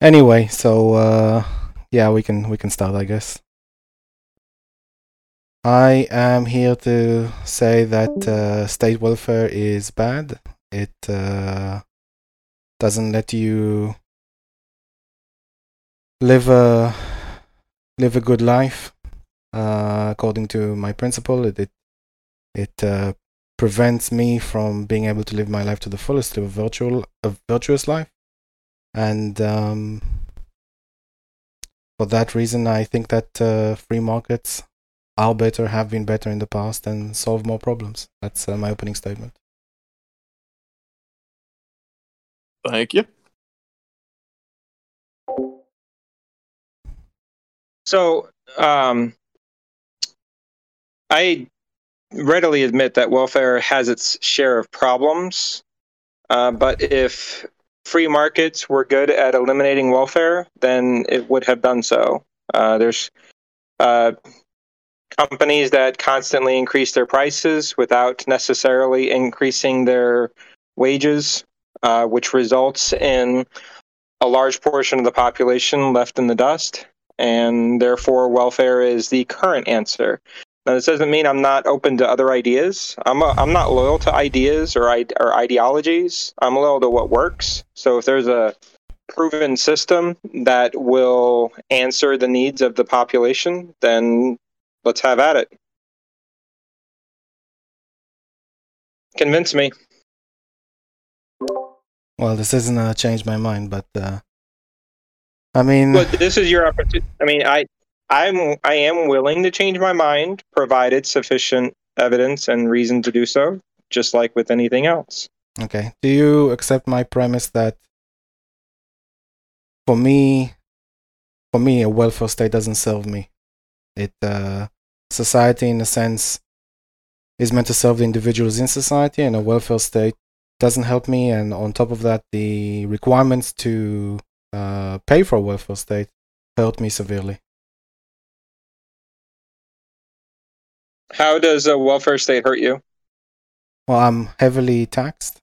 Anyway, so uh, yeah, we can we can start, I guess. I am here to say that uh, state welfare is bad. It uh, doesn't let you live a live a good life uh, according to my principle. It it, it uh, prevents me from being able to live my life to the fullest, to a virtual a virtuous life, and um, for that reason, I think that uh, free markets are better, have been better in the past, and solve more problems. That's uh, my opening statement. Thank you. So, um, I readily admit that welfare has its share of problems. Uh, but if free markets were good at eliminating welfare, then it would have done so. Uh, there's uh, companies that constantly increase their prices without necessarily increasing their wages, uh, which results in a large portion of the population left in the dust. And therefore, welfare is the current answer. Now, this doesn't mean I'm not open to other ideas. I'm a, I'm not loyal to ideas or or ideologies. I'm loyal to what works. So if there's a proven system that will answer the needs of the population, then let's have at it. Convince me. Well, this isn't uh, change my mind, but uh, I mean, but this is your opportunity. I mean, I, I'm, I am willing to change my mind, provided sufficient evidence and reason to do so. Just like with anything else. Okay. Do you accept my premise that for me, for me, a welfare state doesn't serve me. It uh, society, in a sense, is meant to serve the individuals in society, and a welfare state doesn't help me. And on top of that, the requirements to uh, pay for a welfare state hurt me severely. How does a welfare state hurt you? Well, I'm heavily taxed.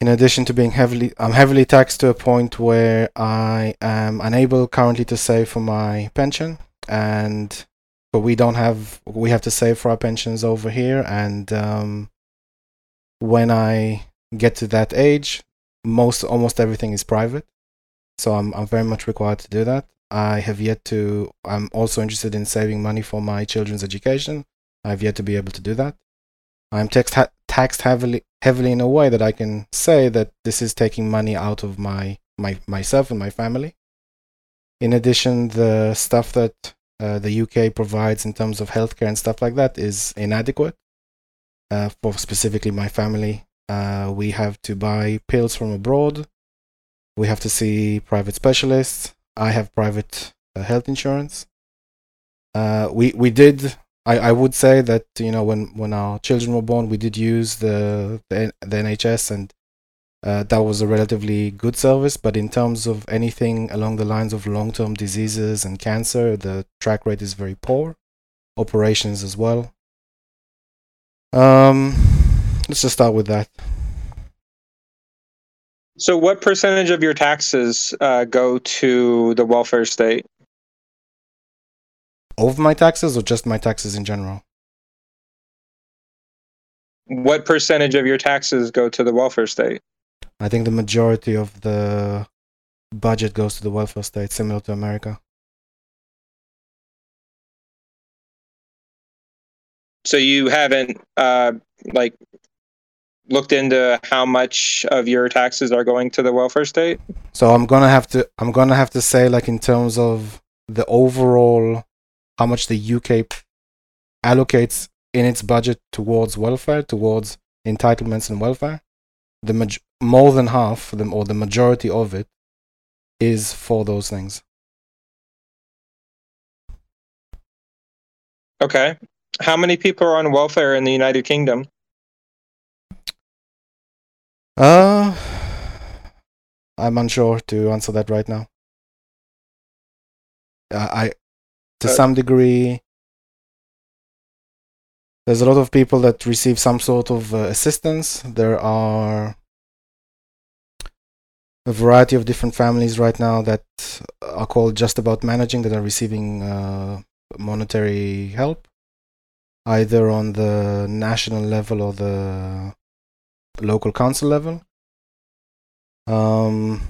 In addition to being heavily, I'm heavily taxed to a point where I am unable currently to save for my pension, and but we don't have, we have to save for our pensions over here, and um, when I get to that age, most almost everything is private. So I'm I'm very much required to do that. I have yet to I'm also interested in saving money for my children's education. I've yet to be able to do that. I'm taxed ha- taxed heavily heavily in a way that I can say that this is taking money out of my my myself and my family. In addition, the stuff that uh, the UK provides in terms of healthcare and stuff like that is inadequate uh, for specifically my family. Uh, we have to buy pills from abroad. We have to see private specialists. I have private uh, health insurance. Uh, we we did. I, I would say that you know when, when our children were born, we did use the the, the NHS and uh, that was a relatively good service. But in terms of anything along the lines of long term diseases and cancer, the track rate is very poor. Operations as well. Um, let's just start with that. So, what percentage of your taxes uh, go to the welfare state? Of my taxes, or just my taxes in general? What percentage of your taxes go to the welfare state? I think the majority of the budget goes to the welfare state, similar to America. So you haven't uh, like looked into how much of your taxes are going to the welfare state? So I'm gonna have to I'm gonna have to say like in terms of the overall how much the UK allocates in its budget towards welfare, towards entitlements and welfare, the maj- more than half them or the majority of it is for those things. Okay. How many people are on welfare in the United Kingdom? Uh, I'm unsure to answer that right now. Uh, I, to Uh, some degree, there's a lot of people that receive some sort of uh, assistance. There are a variety of different families right now that are called just about managing that are receiving uh, monetary help, either on the national level or the local council level. Um,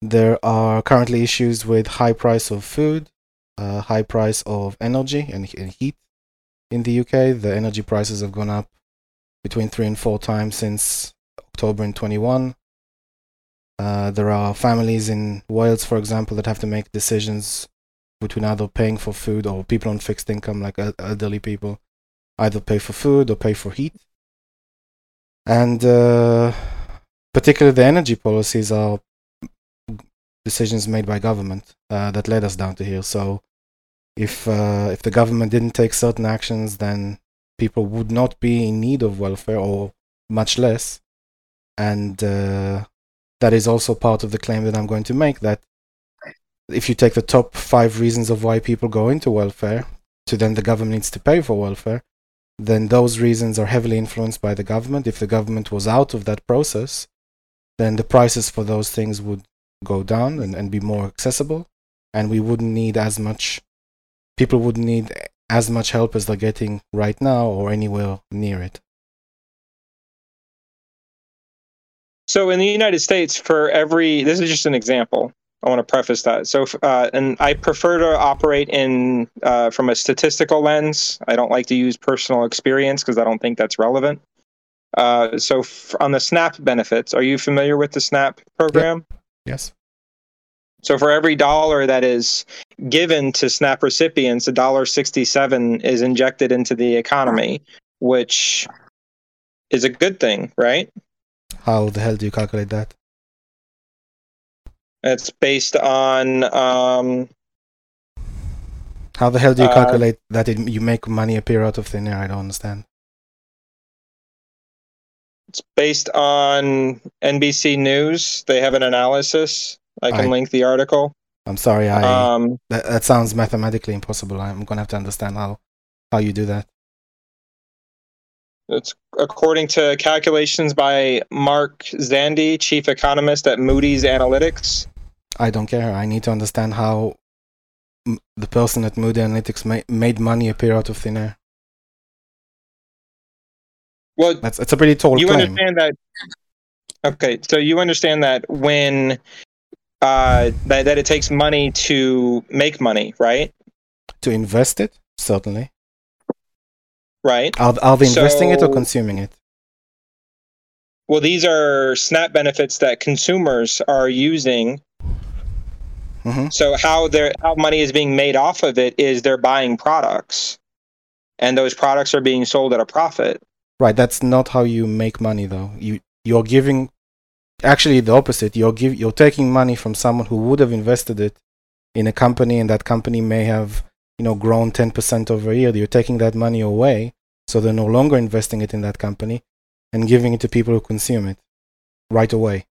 there are currently issues with high price of food, uh, high price of energy and, and heat in the UK. The energy prices have gone up between three and four times since October in 21. Uh, there are families in Wales, for example, that have to make decisions between either paying for food or people on fixed income, like elderly people, either pay for food or pay for heat. And uh, particularly the energy policies are decisions made by government uh, that led us down to here. So if uh, if the government didn't take certain actions, then people would not be in need of welfare or much less. And uh, that is also part of the claim that I'm going to make that if you take the top five reasons of why people go into welfare, to then the government needs to pay for welfare, then those reasons are heavily influenced by the government. If the government was out of that process, then the prices for those things would go down and, and be more accessible, and we wouldn't need as much, people wouldn't need as much help as they're getting right now or anywhere near it. So in the United States, for every this is just an example. I want to preface that. So, uh, and I prefer to operate in uh, from a statistical lens. I don't like to use personal experience because I don't think that's relevant. Uh, so, f- on the SNAP benefits, are you familiar with the SNAP program? Yes. So, for every dollar that is given to SNAP recipients, a dollar sixty-seven is injected into the economy, which is a good thing, right? How the hell do you calculate that? It's based on um, How the hell do you Uh, calculate that it, you make money appear out of thin air? I don't understand. it's based on NBC News. They have an analysis. I can I- link the article. I'm sorry. I Um, that, that sounds mathematically impossible. I'm gonna have to understand how how you do that. It's according to calculations by Mark Zandi, chief economist at Moody's Analytics. I don't care. I need to understand how m- the person at Moody Analytics ma- made money appear out of thin air. Well, That's it's a pretty tall you claim. understand that. Okay, so you understand that when uh, that that it takes money to make money, right? To invest it, certainly. Right. Are are they investing it or consuming it? Well, these are SNAP benefits that consumers are using. Hmm So how their how money is being made off of it is they're buying products, and those products are being sold at a profit. Right. That's not how you make money, though. You you're giving, actually the opposite. You're give you're taking money from someone who would have invested it in a company, and that company may have you know grown ten percent over a year. You're taking that money away, so they're no longer investing it in that company, and giving it to people who consume it right away.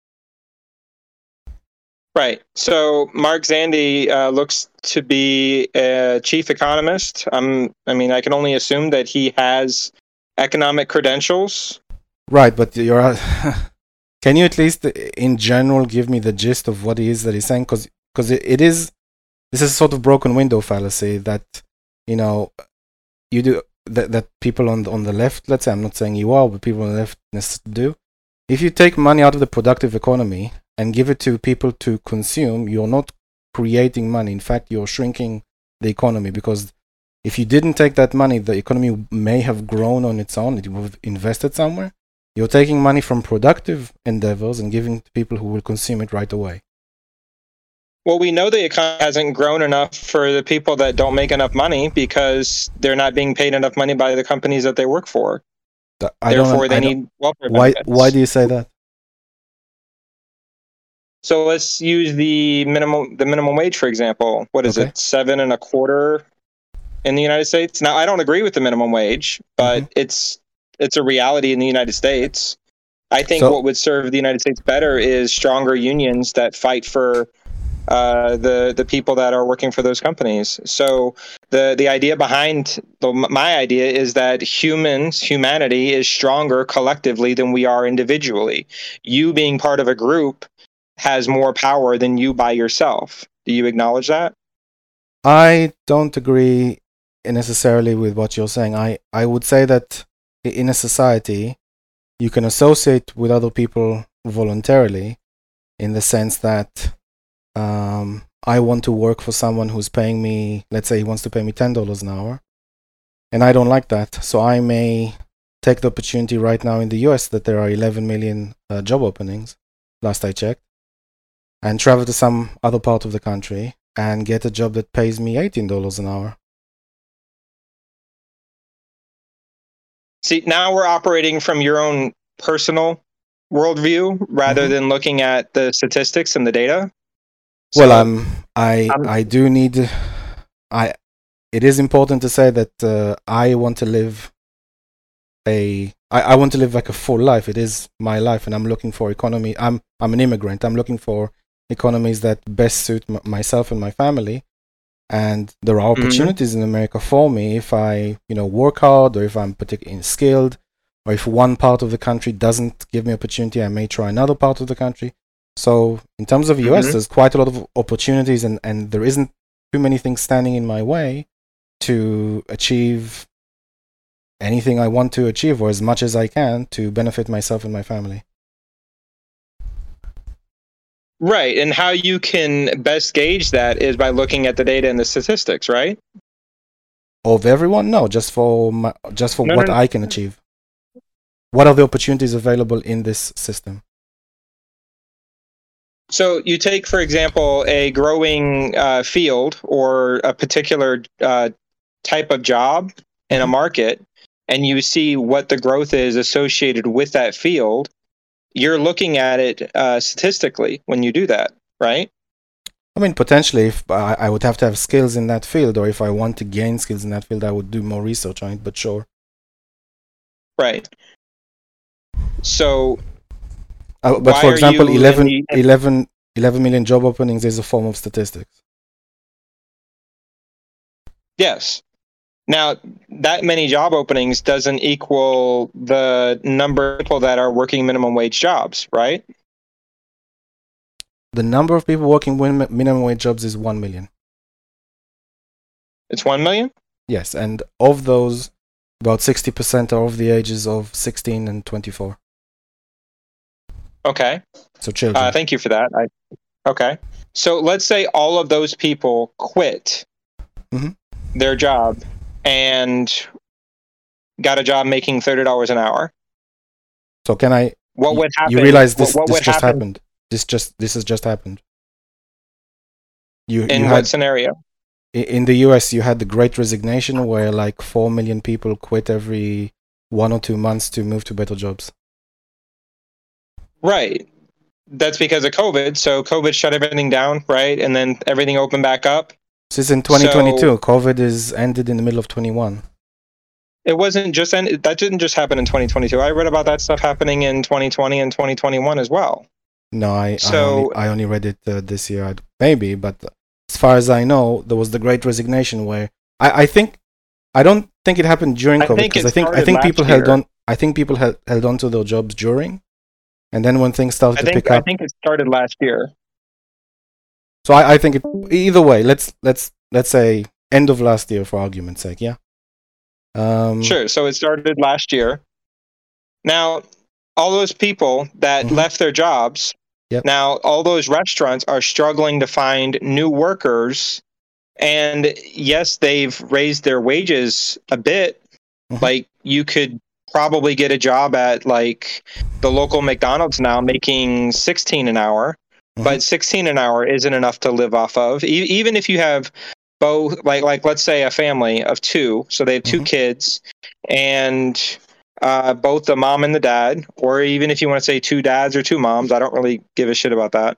Right. So Mark Zandi uh, looks to be a chief economist. Um, I mean, I can only assume that he has economic credentials. Right, but you're. can you at least, in general, give me the gist of what it is that he's saying? Because it, it is. This is a sort of broken window fallacy that you know you do that that people on the, on the left. Let's say I'm not saying you are, but people on the left do. If you take money out of the productive economy and give it to people to consume, you're not creating money. In fact, you're shrinking the economy because if you didn't take that money, the economy may have grown on its own. It would have invested somewhere. You're taking money from productive endeavors and giving it to people who will consume it right away. Well, we know the economy hasn't grown enough for the people that don't make enough money because they're not being paid enough money by the companies that they work for. I. Therefore, I they don't- need welfare why? benefits. Why do you say that? So let's use the minimum the minimum wage for example. What is Okay. it? Seven and a quarter in the United States. Now I don't agree with the minimum wage, but Mm-hmm. it's it's a reality in the United States. I think So- what would serve the United States better is stronger unions that fight for uh, the the people that are working for those companies. So the the idea behind the, my idea is that humans, humanity, is stronger collectively than we are individually. You being part of a group has more power than you by yourself. Do you acknowledge that? I don't agree necessarily with what you're saying. I, I would say that in a society, you can associate with other people voluntarily in the sense that um, I want to work for someone who's paying me, let's say he wants to pay me $10 an hour, and I don't like that. So I may take the opportunity right now in the US that there are 11 million uh, job openings, last I checked, and travel to some other part of the country and get a job that pays me $18 an hour. See, now we're operating from your own personal worldview rather Mhm. than looking at the statistics and the data. well, um, I I'm- I do need I it is important to say that uh, I want to live a I, I want to live like a full life. It is my life, and I'm looking for economy. I'm I'm an immigrant. I'm looking for economies that best suit m- myself and my family. And there are Mhm. opportunities in America for me if I you know work hard or if I'm particularly skilled or if one part of the country doesn't give me opportunity, I may try another part of the country. So in terms of US, Mhm. there's quite a lot of opportunities, and and there isn't too many things standing in my way to achieve anything I want to achieve or as much as I can to benefit myself and my family. Right. And how you can best gauge that is by looking at the data and the statistics, right? Of everyone, no, just for my, just for No, no, what no. I can achieve. What are the opportunities available in this system? So you take, for example, a growing uh, field or a particular uh, type of job in a market, and you see what the growth is associated with that field. You're looking at it uh, statistically when you do that, right? I mean, potentially, if I, I would have to have skills in that field, or if I want to gain skills in that field, I would do more research on it. But sure, Right. So uh, but for example, you 11, the- 11, 11 million job openings is a form of statistics. Yes. Now, that many job openings doesn't equal the number of people that are working minimum wage jobs, right? The number of people working minimum wage jobs is one million. It's 1 million? Yes, and of those, about sixty percent are of the ages of sixteen and twenty-four. Okay. So children. Uh, thank you for that. I, okay. So let's say all of those people quit Mhm. their job and got a job making $30 an hour. so can I? What would happen? You realize this? what this just happen happened. This just this has just happened. You in you what had scenario? in the US you had the Great Resignation where like four million people quit every one or two months to move to better jobs. Right. That's because of COVID. So COVID shut everything down, right? And then everything opened back up. This is in 2022. COVID is ended in the middle of 21. It wasn't just and that didn't just happen in 2022. I read about that stuff happening in 2020 and 2021 as well. No, I I, So- only, I only read it uh, this year, maybe, but as far as I know, there was the Great Resignation where I, I think I don't think it happened during I COVID because I think I think people held year. on. I think people held, held on to their jobs during, and then when things started I to think pick up, I think it started last year. So I, I think it, either way, let's let's let's say end of last year for argument's sake, yeah. Um, Sure. So it started last year. Now, all those people that Mhm. left their jobs, Yep. now all those restaurants are struggling to find new workers. And yes, they've raised their wages a bit. Mhm. Like you could probably get a job at like the local McDonald's now making 16 an hour, Mhm. but 16 an hour isn't enough to live off of. E- even if you have both like like let's say a family of two so they have 2 Mhm. kids and uh, both the mom and the dad or even if you want to say two dads or two moms i don't really give a shit about that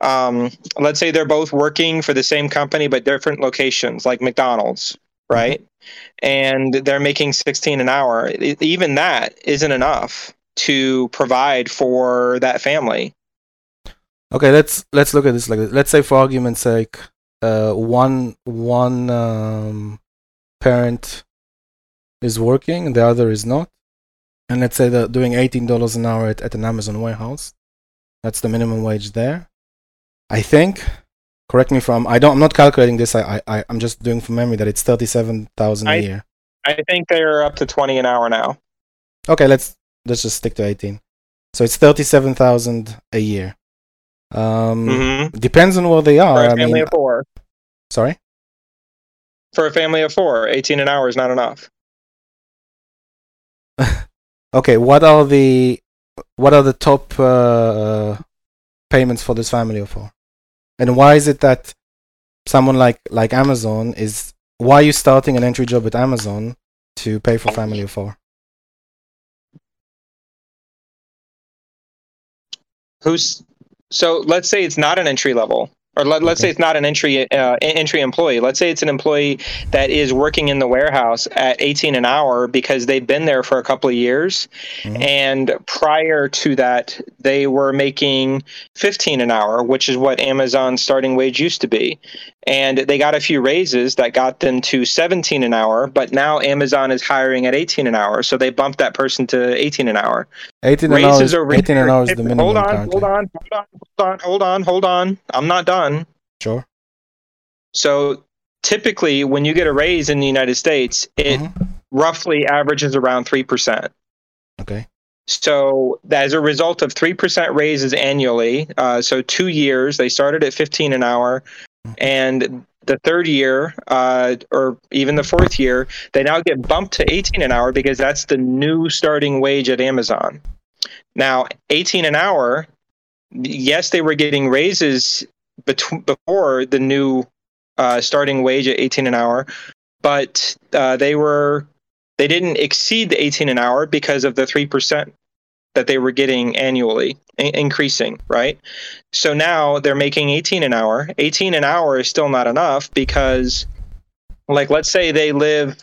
um, let's say they're both working for the same company but different locations like mcdonald's right and they're making 16 an hour E- even that isn't enough to provide for that family Okay, let's let's look at this like this. Let's say, for argument's sake, uh, one one um, parent is working and the other is not, and let's say they're doing eighteen dollars an hour at, at an Amazon warehouse. That's the minimum wage there. I think. Correct me if I'm. I don't. I'm not calculating this. I. I. I'm just doing from memory that it's thirty-seven thousand a I- year. I think they're up to 20 an hour now. Okay, let's let's just stick to eighteen. So it's thirty-seven thousand a year. Um, hmm depends on where they are. For a I family mean, of four. sorry. For a family of four, 18 an hour is not enough. Okay, what are the what are the top uh, payments for this family of four? And why is it that someone like like Amazon is why are you starting an entry job at Amazon to pay for family of four? Who's so? Let's say it's not an entry level, or let, let's Okay. say it's not an entry uh, entry employee. Let's say it's an employee that is working in the warehouse at 18 an hour because they've been there for a couple of years, Mhm. and prior to that, they were making 15 an hour, which is what Amazon's starting wage used to be. And they got a few raises that got them to 17 an hour, but now Amazon is hiring at 18 an hour, so they bumped that person to 18 an hour. 18 an hour is, are 18 an hour is the minimum Hold on, currently. hold on, hold on, hold on, hold on, hold on. I'm not done. Sure. So typically, when you get a raise in the United States, it Mhm. roughly averages around 3%. Okay. So, as a result of 3% raises annually, uh, so two years, they started at 15 an hour. And the third year, uh, or even the fourth year, they now get bumped to 18 an hour because that's the new starting wage at Amazon. Now, 18 an hour, yes, they were getting raises bet- before the new uh, starting wage at 18 an hour, but uh, they were they didn't exceed the 18 an hour because of the 3% that they were getting annually i- increasing right? So now they're making 18 an hour. 18 an hour is still not enough because like let's say they live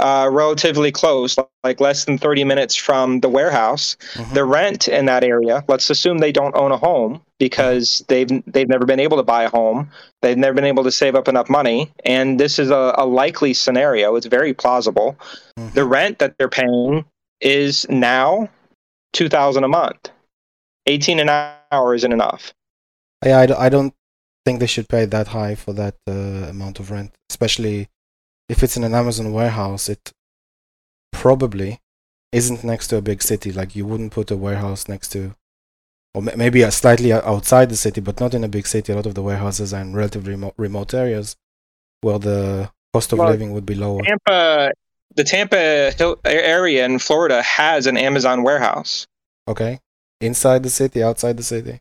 uh, relatively close like less than 30 minutes from the warehouse. Mhm. the rent in that area let's assume they don't own a home because they've they've never been able to buy a home. They've never been able to save up enough money. And this is a, a likely scenario. It's very plausible. Mhm. the rent that they're paying is now 2000 a month 18 an hour isn't enough Yeah, I, I don't think they should pay that high for that uh, amount of rent, especially if it's in an Amazon warehouse. It probably isn't next to a big city. Like you wouldn't put a warehouse next to, or ma- maybe a slightly outside the city, but not in a big city. A lot of the warehouses are in relatively remote, remote areas where the cost of Well, living would be lower. tampa the tampa area in florida has an amazon warehouse Okay, inside the city, outside the city.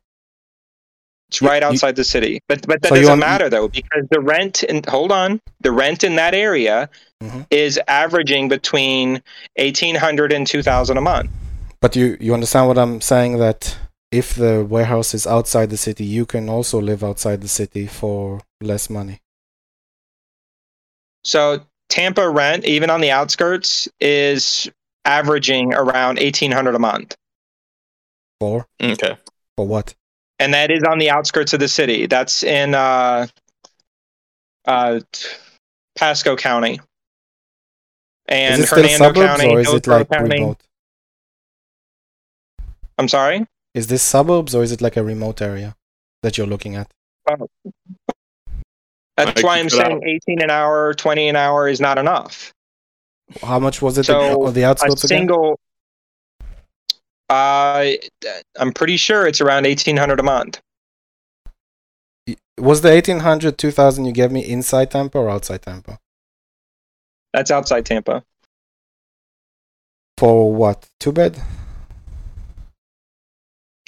It's right you- outside the city. But but that So doesn't want- matter though because the rent in hold on, the rent in that area Mhm. is averaging between eighteen hundred and two thousand a month. But you you understand what I'm saying that if the warehouse is outside the city, you can also live outside the city for less money. So Tampa rent even on the outskirts is averaging around 1800 a month. For Okay. for what? And that is on the outskirts of the city. That's in uh uh Pasco County. And is it still Hernando suburbs County, or is it like County. remote? I'm sorry? Is this suburbs or is it like a remote area that you're looking at? That's I why I'm cut saying 18 an hour, 20 an hour is not enough. How much was it So, on the outskirts A outskirts again? Uh, I'm pretty sure it's around 1800 a month. Was the 1800 2000 you gave me inside Tampa or outside Tampa? That's outside Tampa. For what? Two bed?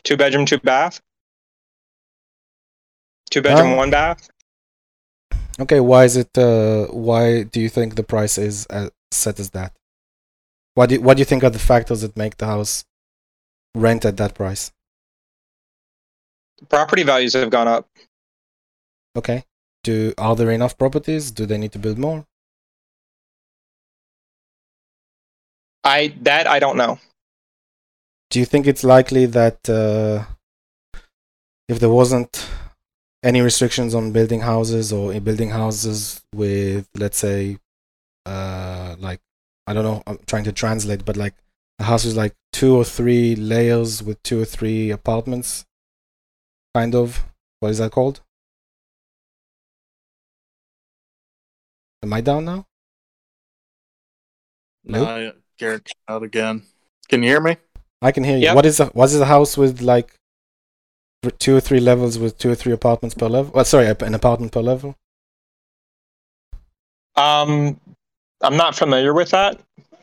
Two bedroom, two bath. Two bedroom, Um, one bath. Okay, why is it uh why do you think the price is uh, set as that? What do you, what do you think are the factors that make the house rent at that price? Property values have gone up. Okay. Do are there enough properties? Do they need to build more? I that I don't know. Do you think it's likely that uh, if there wasn't any restrictions on building houses or in building houses with, let's say, uh, like I don't know, I'm trying to translate, but like a house is like two or three layers with two or three apartments, kind of. what is that called? Am I down now? Nope. Nah, Garet out again. Can you hear me? I can hear you. Yep. What is a what is a house with like two or three levels with two or three apartments per level? Well, sorry, an apartment per level. Um, I'm not familiar with that,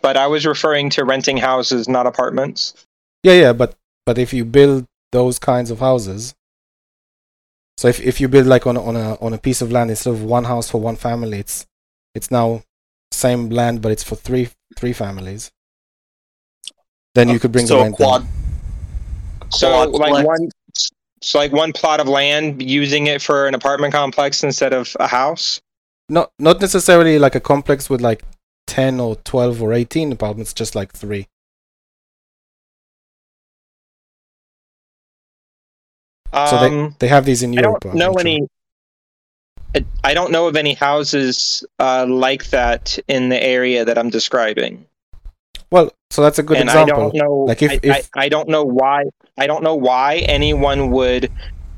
but I was referring to renting houses, not apartments. Yeah, yeah, but but if you build those kinds of houses, so if if you build like on a, on a on a piece of land instead of one house for one family, it's it's now same land, but it's for three three families. Then you could bring so the a rent quad. down. So Quadplex. like one, so like one plot of land, using it for an apartment complex instead of a house. Not not necessarily like a complex with like ten or twelve or eighteen apartments, just like three. So Um, they they have these in Europe. I don't know any. I- I don't know of any houses uh, like that in the area that I'm describing, Well, so that's a good and example. I don't know. Like if- I, if- I, I don't know why. I don't know why anyone would.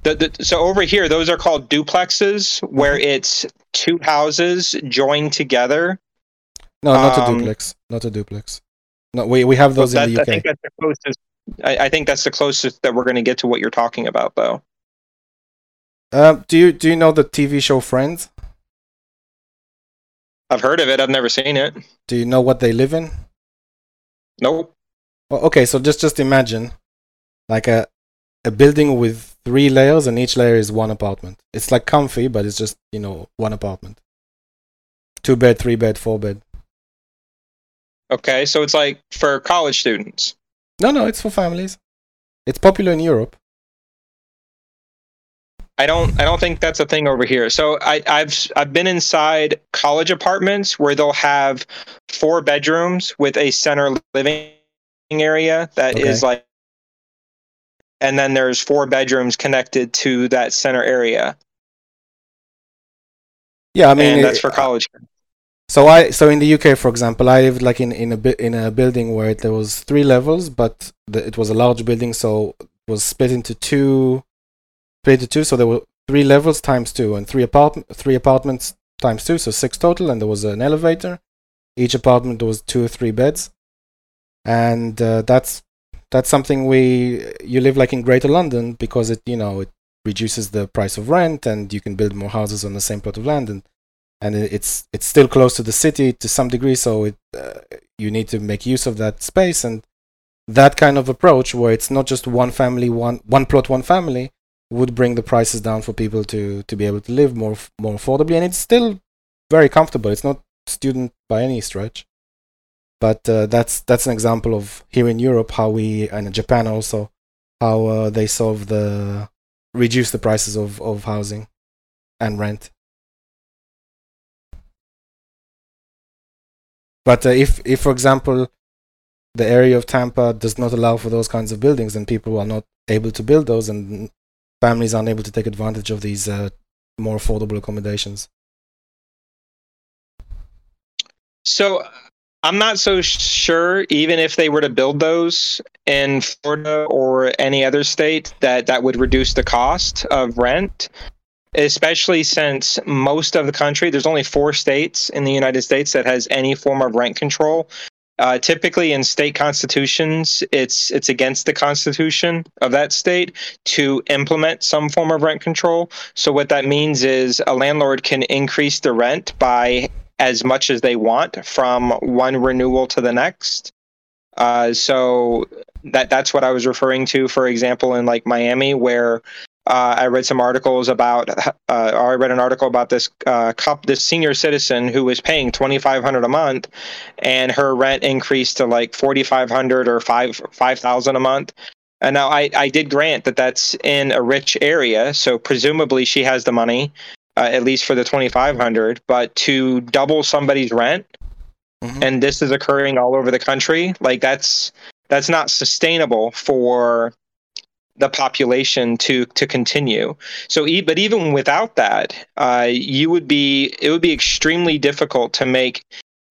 The, the, so over here, those are called duplexes, where Mm-hmm. it's two houses joined together. No, not a Um, duplex. Not a duplex. No, we we have those That- in the I UK. think that's the closest. I, I think that's the closest that we're going to get to what you're talking about, though. Um, do you do you know the TV show Friends? I've heard of it. I've never seen it. Do you know what they live in? Nope. Well, okay, so just just imagine like a a building with three layers, and each layer is one apartment. It's like comfy, but it's just you know one apartment. Two bed, three bed, four bed. Okay, so it's like for college students. No, no, it's for families. It's popular in Europe. I don't. I don't think that's a thing over here. So I, I've I've been inside college apartments where they'll have four bedrooms with a center living area that is Okay. like, and then there's four bedrooms connected to that center area, Yeah, I mean and that's for college. So I so in the UK, for example, I lived like in in a bit in a building where there was three levels, but the, it was a large building, so it was split into two, split into two. So there were three levels times two, and three apartment three apartments times two, so six total. And there was an elevator. Each apartment was two or three beds, and uh, that's that's something we you live like in Greater London because it you know it reduces the price of rent, and you can build more houses on the same plot of land, and and it's it's still close to the city to some degree so it uh, you need to make use of that space and that kind of approach where it's not just one family one one plot one family would bring the prices down for people to to be able to live more more affordably and it's still very comfortable. It's not student by any stretch. But uh, that's that's an example of here in Europe how we and in Japan also how uh, they solve the reduce the prices of of housing and rent But uh, if, if, for example, the area of Tampa does not allow for those kinds of buildings, and people are not able to build those, and families aren't able to take advantage of these uh, more affordable accommodations. So I'm not so sure, even if they were to build those in Florida or any other state, that that would reduce the cost of rent. Especially since most of the country, there's only four states in the United States that has any form of rent control. Uh, typically, in state constitutions, it's it's against the constitution of that state to implement some form of rent control. So what that means is a landlord can increase the rent by as much as they want from one renewal to the next. Uh, so that that's what I was referring to. For example, in like Miami, where uh, I read some articles about, uh, or I read an article about this uh, cop, this senior citizen who was paying twenty five hundred a month, and her rent increased to like forty five hundred or five five thousand a month. And now I, I did grant that that's in a rich area, so presumably she has the money uh, at least for the 2500 but to double somebody's rent Mhm. and this is occurring all over the country like that's that's not sustainable for the population to to continue so but even without that uh, you would be it would be extremely difficult to make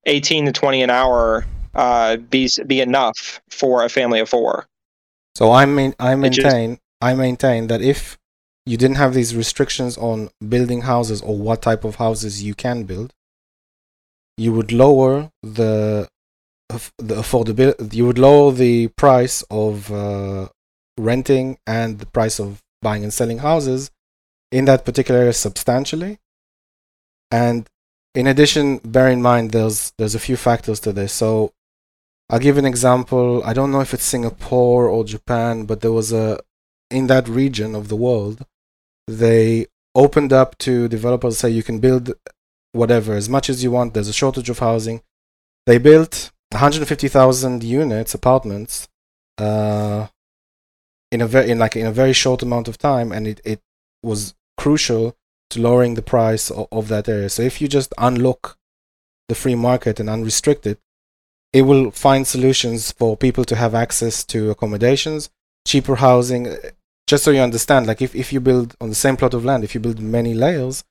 18 to 20 an hour uh, be be enough for a family of four So I mean, I just- maintain, I maintain that if you didn't have these restrictions on building houses or what type of houses you can build, you would lower the the affordability. You would lower the price of uh, renting and the price of buying and selling houses in that particular area substantially. And in addition, bear in mind there's there's a few factors to this. So I'll give an example. I don't know if it's Singapore or Japan, but there was a in that region of the world, they opened up to developers say you can build whatever as much as you want. There's a shortage of housing. They built 150,000 units, apartments, uh, in a very in like in a very short amount of time, and it, it was crucial to lowering the price of, of that area. So if you just unlock the free market and unrestrict it, it will find solutions for people to have access to accommodations, cheaper housing. Eh, just so you understand, like if, if you build on the same plot of land, if you build many layers,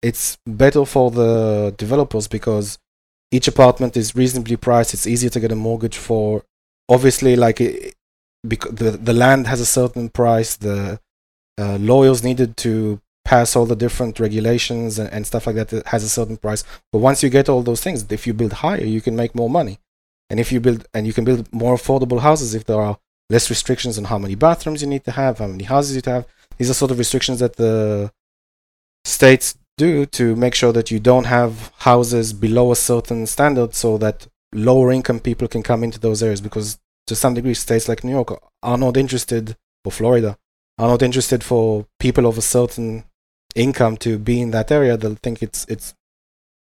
it's better for the developers because each apartment is reasonably priced. It's easier to get a mortgage for. Obviously, like it, because the the land has a certain price, the uh, lawyers needed to pass all the different regulations and, and stuff like that. Has a certain price. But once you get all those things, if you build higher, you can make more money. And if you build and you can build more affordable houses if there are less restrictions on how many bathrooms you need to have, how many houses you have. These are sort of restrictions that the states do to make sure that you don't have houses below a certain standard so that lower income people can come into those areas because to some degree states like New York are not interested or Florida are not interested for people of a certain income to be in that area. They'll think it's it's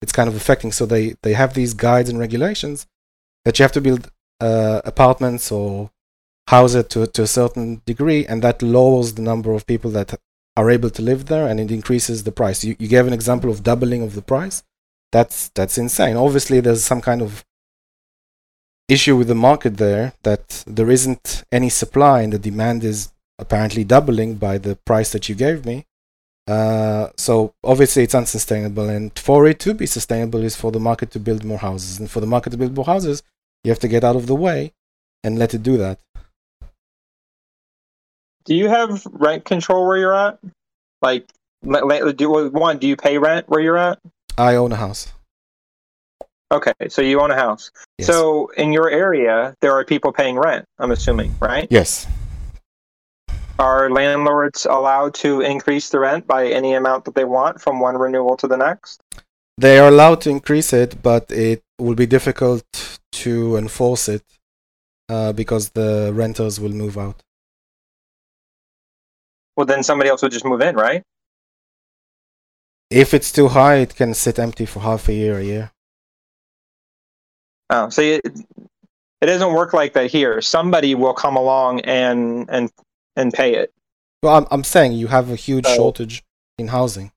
it's kind of affecting. So they they have these guides and regulations that you have to build uh, apartments or house it to, to a certain degree and that lowers the number of people that are able to live there and it increases the price. You, you gave an example of doubling of the price. That's that's insane. Obviously there's some kind of issue with the market there that there isn't any supply and the demand is apparently doubling by the price that you gave me uh, so obviously it's unsustainable and for it to be sustainable is for the market to build more houses and for the market to build more houses you have to get out of the way and let it do that Do you have rent control where you're at? Like, do one? Do you pay rent where you're at? i own a house Okay, so you own a house. yes So in your area, there are people paying rent. I'm assuming, right? yes Are landlords allowed to increase the rent by any amount that they want from one renewal to the next? they are allowed to increase it but it will be difficult to enforce it uh, because the renters will move out Well, then somebody else would just move in, right? if it's too high it can sit empty for half a year a year Oh, so it, it doesn't work like that here. Somebody will come along and and and pay it. well i'm, I'm saying you have a huge So- shortage in housing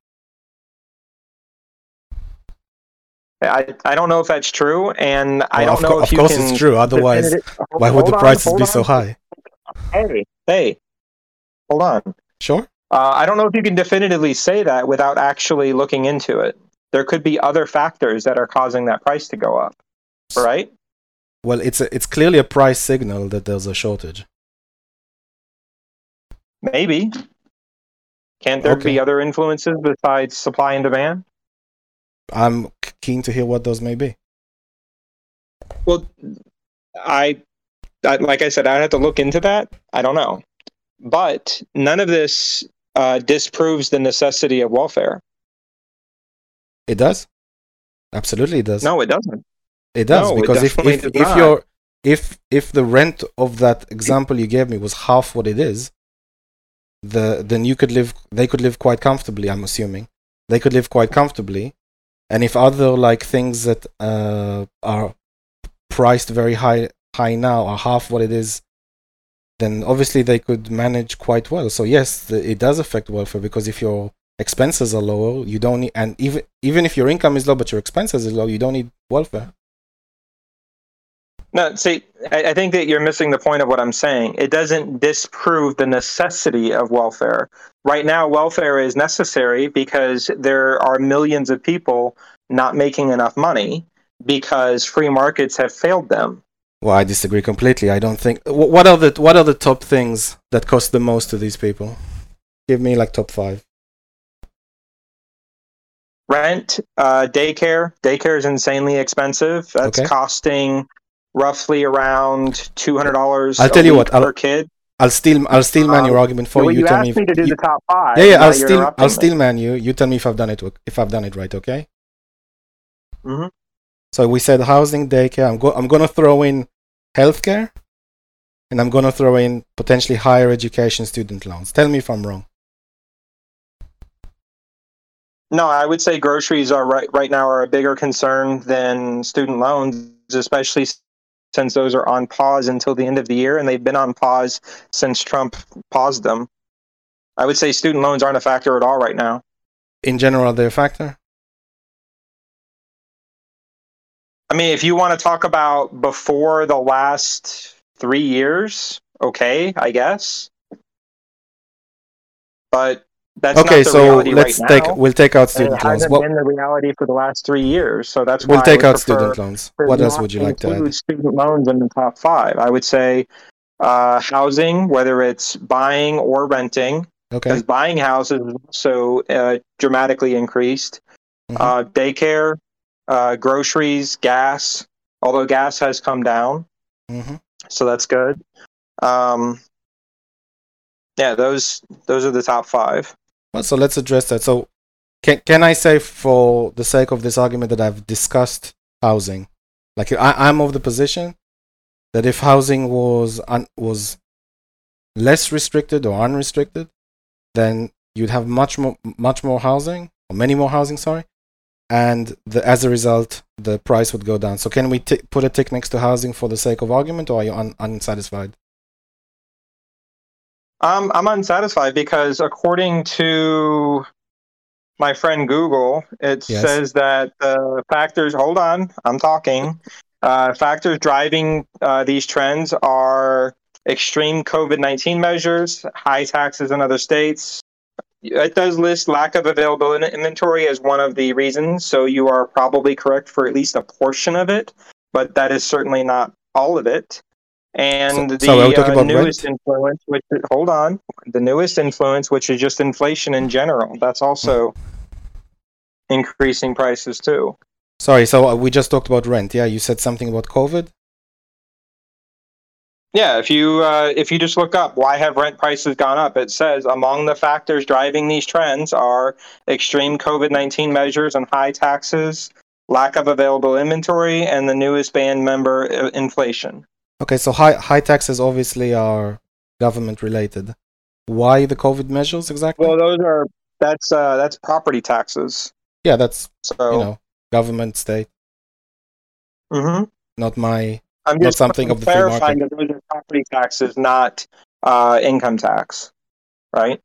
I, I don't know if that's true, and I don't of, know co- if of you course can. it's true otherwise definitive- why would the prices be on. so high Hey, hey, hold on. sure Uh, I don't know if you can definitively say that without actually looking into it. There could be other factors that are causing that price to go up, right? well it's a, it's clearly a price signal that there's a shortage Maybe. Can't there Okay. be other influences besides supply and demand? i'm keen to hear what those may be Well, I, I like I said, I'd have to look into that. I don't know, but none of this uh, disproves the necessity of welfare. it does absolutely it does No, it doesn't. It does No, it because if if, if not. you're if if the rent of that example you gave me was half what it is, the then you could live they could live quite comfortably. I'm assuming they could live quite comfortably, and if other like things that uh, are priced very high high now are half what it is, then obviously they could manage quite well. So yes, the, it does affect welfare because if your expenses are lower, you don't need, and even even if your income is low but your expenses is low, you don't need welfare. No, see, I, I think that you're missing the point of what I'm saying. It doesn't disprove the necessity of welfare. Right now, welfare is necessary because there are millions of people not making enough money because free markets have failed them. Well, I disagree completely. I don't think. What are the What are the top things that cost the most to these people? Give me like top five. Rent, uh, daycare. Daycare is insanely expensive. That's Okay. costing roughly around two hundred dollars. I'll tell you what, I'll- per kid. I'll steal. I'll steelman your Um, argument for well, you. you tell asked me. If, me to do you- the top five. yeah, yeah. I'll steal. I'll steelman you. You tell me if I've done it. If I've done it right. Okay. Mhm. So we said housing, daycare. I'm go. I'm gonna throw in healthcare, and I'm gonna throw in potentially higher education student loans. Tell me if I'm wrong. No, I would say groceries are right right now are a bigger concern than student loans, especially since those are on pause until the end of the year, and they've been on pause since Trump paused them. I would say student loans aren't a factor at all right now. In general, they're a factor. I mean, if you want to talk about before the last three years, okay, I guess. But that's okay, so let's right take. now. We'll take out student it loans. hasn't What, been the reality for the last three years, so that's we'll take out student loans. What else would you like to add? student loans in the top five. I would say uh, housing, whether it's buying or renting, Okay. because buying houses is also uh, dramatically increased. Mhm. Uh, daycare, uh, groceries, gas. Although gas has come down, hmm so that's good. Um, yeah, those those are the top five. Well, so let's address that. So, can can I say, for the sake of this argument, that I've discussed housing? Like, I, I'm of the position that if housing was un, was less restricted or unrestricted, then you'd have much more much more housing or many more housing. Sorry, and the, as a result, the price would go down. So, can we t- put a tick next to housing for the sake of argument, or are you un- unsatisfied? Um, I'm unsatisfied because according to my friend Google, it Yes. says that the factors. Hold on, I'm talking. Uh, factors driving uh, these trends are extreme COVID 19 measures, high taxes in other states. It does list lack of available in- inventory as one of the reasons, so you are probably correct for at least a portion of it, but that is certainly not all of it. And So- the so are we talking uh, newest rent? influence, which hold on, the newest influence, which is just inflation in general, that's also increasing prices too. Sorry, so uh, we just talked about rent. Yeah, you said something about COVID. Yeah, if you uh, if you just look up why have rent prices gone up, it says among the factors driving these trends are extreme COVID nineteen measures and high taxes, lack of available inventory, and the newest band member uh, inflation. Okay, so high high taxes obviously are government related. Why the COVID measures exactly? Well, those are that's uh, that's property taxes. yeah, that's So you know government state, Mm-hmm. not my. I'm Not just something of the clarifying that those are property taxes, not uh, income tax, right?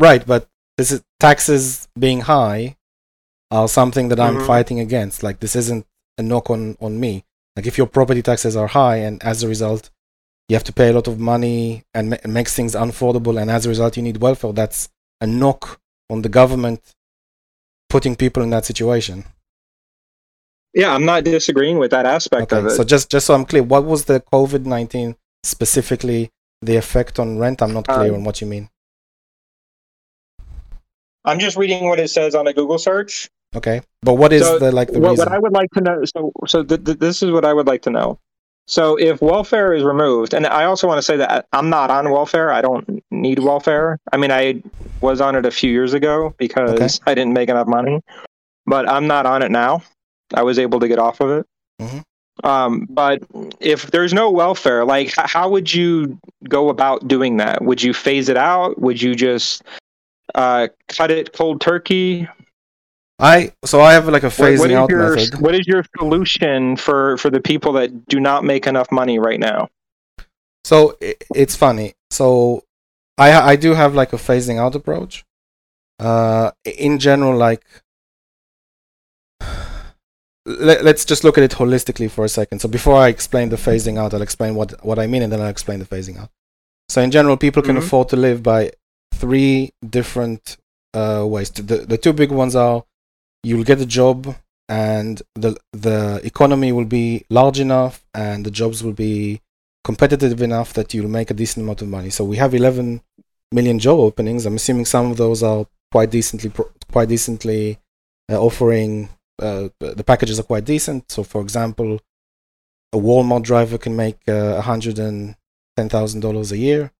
Right, but this is taxes being high are something that I'm Mhm. fighting against. Like this isn't a knock on on me. Like if your property taxes are high and as a result you have to pay a lot of money and ma- makes things unaffordable and as a result you need welfare, that's a knock on the government putting people in that situation. Yeah, I'm not disagreeing with that aspect of it. so just just so I'm clear, what was the COVID nineteen specifically the effect on rent? I'm not clear Um, on what you mean. I'm just reading what it says on a Google search. Okay, but what is So, the like the what, reason? what I would like to know, so so th- th- this is what I would like to know. So if welfare is removed, and I also want to say that I'm not on welfare. I don't need welfare. I mean, I was on it a few years ago because I didn't make enough money, but I'm not on it now. I was able to get off of it. Mhm. Um, but if there's no welfare, like how would you go about doing that? Would you phase it out? Would you just uh, cut it cold turkey? I so I have like a What- what phasing out your, method. What is your solution for for the people that do not make enough money right now? So i it's funny. So I I do have like a phasing out approach. Uh, in general, like let, let's just look at it holistically for a second. So before I explain the phasing out, I'll explain what what I mean, and then I'll explain the phasing out. So in general, people can Mhm. afford to live by three different uh, ways. The the two big ones are you'll get a job and the the economy will be large enough and the jobs will be competitive enough that you'll make a decent amount of money. So we have 11 million job openings. I'm assuming some of those are quite decently quite decently uh, offering. Uh, the packages are quite decent. So, for example, a Walmart driver can make uh, hundred and ten thousand dollars a year,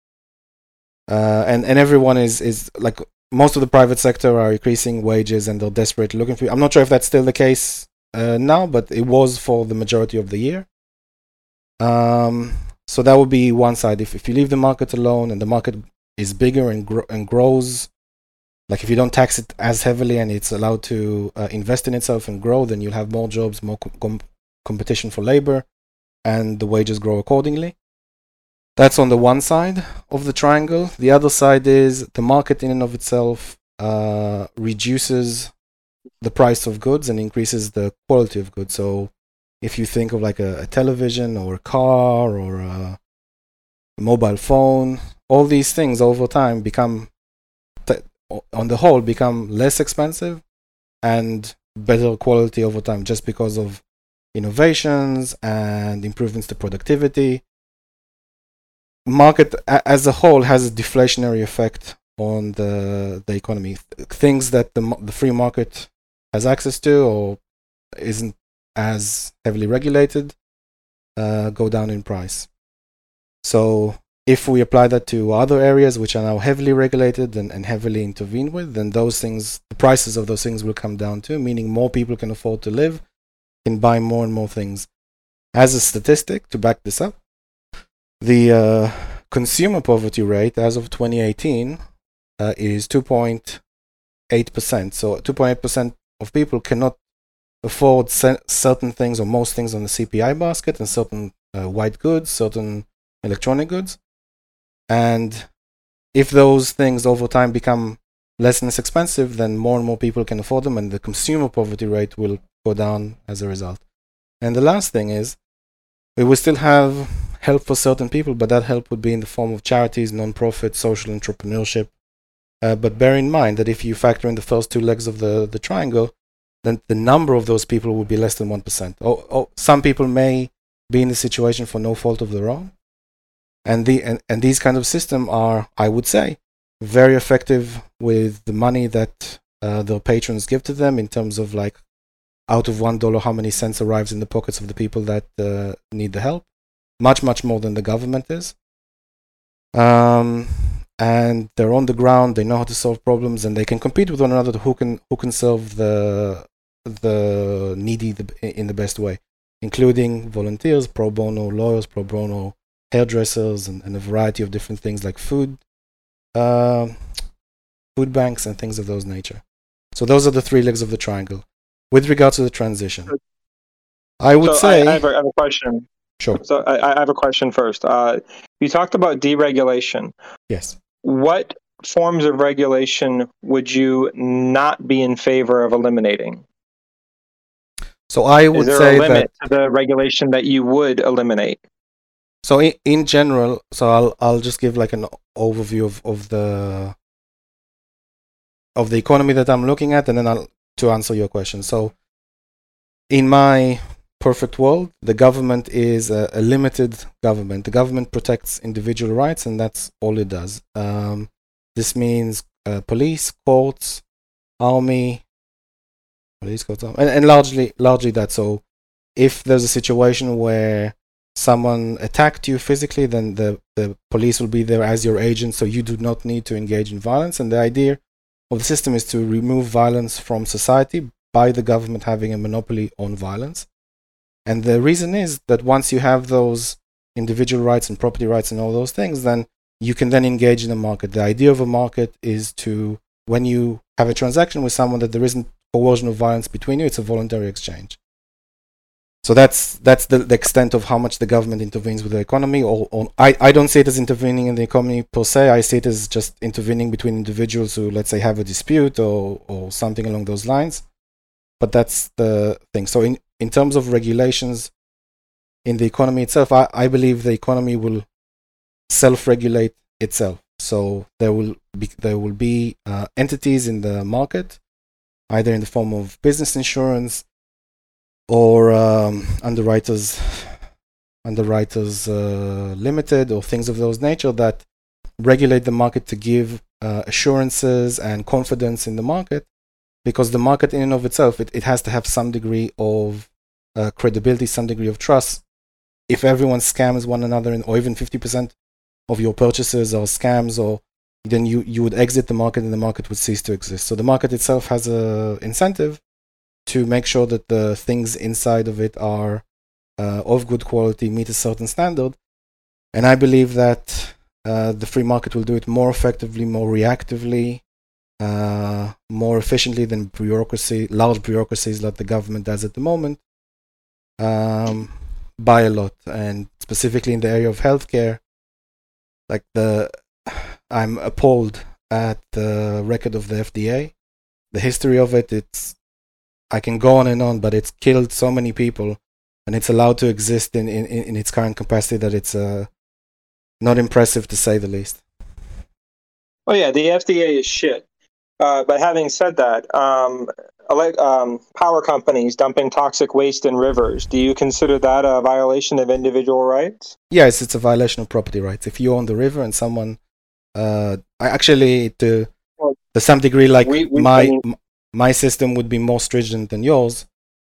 uh, and and everyone is is like most of the private sector are increasing wages and they're desperately looking for. I'm not sure if that's still the case uh, now, but it was for the majority of the year. Um, so that would be one side. If if you leave the market alone and the market is bigger and gro- and grows, like if you don't tax it as heavily and it's allowed to uh, invest in itself and grow, then you'll have more jobs, more com- competition for labor, and the wages grow accordingly. That's on the one side of the triangle. The other side is the market in and of itself uh, reduces the price of goods and increases the quality of goods. So if you think of like a, a television or a car or a mobile phone, all these things over time become, t- on the whole, become less expensive and better quality over time just because of innovations and improvements to productivity. Market as a whole has a deflationary effect on the the economy. Things that the the free market has access to or isn't as heavily regulated uh, go down in price. So if we apply that to other areas which are now heavily regulated and, and heavily intervened with, then those things, the prices of those things will come down too, meaning more people can afford to live, can buy more and more things. As a statistic to back this up, the uh, consumer poverty rate as of 2018 uh, is 2.8%. So 2.8% of people cannot afford certain things or most things on the CPI basket and certain uh, white goods, certain electronic goods. And if those things over time become less and less expensive, then more and more people can afford them, and the consumer poverty rate will go down as a result. And the last thing is, we will still have help for certain people, but that help would be in the form of charities, non-profit, social entrepreneurship. Uh, but bear in mind that if you factor in the first two legs of the, the triangle, then the number of those people will be less than 1%. Or, or some people may be in a situation for no fault of their own. And, the, and, and these kind of systems are, I would say, very effective with the money that uh, their patrons give to them in terms of like out of one dollar how many cents arrives in the pockets of the people that uh, need the help much much more than the government is um, and they're on the ground they know how to solve problems and they can compete with one another who can who can solve the the needy in the best way, including volunteers, pro bono lawyers, pro bono hairdressers, and, and a variety of different things like food, uh, food banks, and things of those nature. So those are the three legs of the triangle. With regard to the transition, I would so say I, I, have a, I, have a question. Sure. So I, I have a question first. Uh, you talked about deregulation. Yes. What forms of regulation would you not be in favor of eliminating? So I would Is there say a limit that to the regulation that you would eliminate? so in, in general, so I'll I'll just give like an overview of, of the of the economy that I'm looking at, and then I'll to answer your question. So in my perfect world, the government is a, a limited government. The government protects individual rights, and that's all it does. Um, this means uh, police, courts, army, police courts, and, and largely largely that. So if there's a situation where someone attacked you physically, then the, the police will be there as your agent, so you do not need to engage in violence. And the idea of the system is to remove violence from society by the government having a monopoly on violence. And the reason is that once you have those individual rights and property rights and all those things, then you can then engage in a market. The idea of a market is to, when you have a transaction with someone, that there isn't coercion or violence between you, it's a voluntary exchange. So that's that's the, the extent of how much the government intervenes with the economy. Or, or I, I don't see it as intervening in the economy per se. I see it as just intervening between individuals who, let's say, have a dispute or, or something along those lines. But that's the thing. So in, in terms of regulations in the economy itself, I, I believe the economy will self-regulate itself. So there will be there will be uh, entities in the market, either in the form of business insurance or um, underwriters underwriters uh, limited or things of those nature that regulate the market to give uh, assurances and confidence in the market because the market in and of itself it, it has to have some degree of uh, credibility some degree of trust. If everyone scams one another and, or even 50% of your purchases are scams or then you, you would exit the market and the market would cease to exist. So the market itself has a incentive to make sure that the things inside of it are uh, of good quality meet a certain standard. And i believe that uh, the free market will do it more effectively more reactively uh, more efficiently than bureaucracy, large bureaucracies like the government does at the moment, um, by a lot. And specifically in the area of healthcare, like the, I'm appalled at the record of the FDA, the history of it. It's, I can go on and on, but it's killed so many people, and it's allowed to exist in in, in its current capacity that it's uh, not impressive to say the least. Oh yeah, the FDA is shit. Uh, but having said that, um, ele- um, power companies dumping toxic waste in rivers, do you consider that a violation of individual rights? Yes, it's a violation of property rights. If you own the river and someone, uh, I actually to to some degree, like we- we- my my system would be more stringent than yours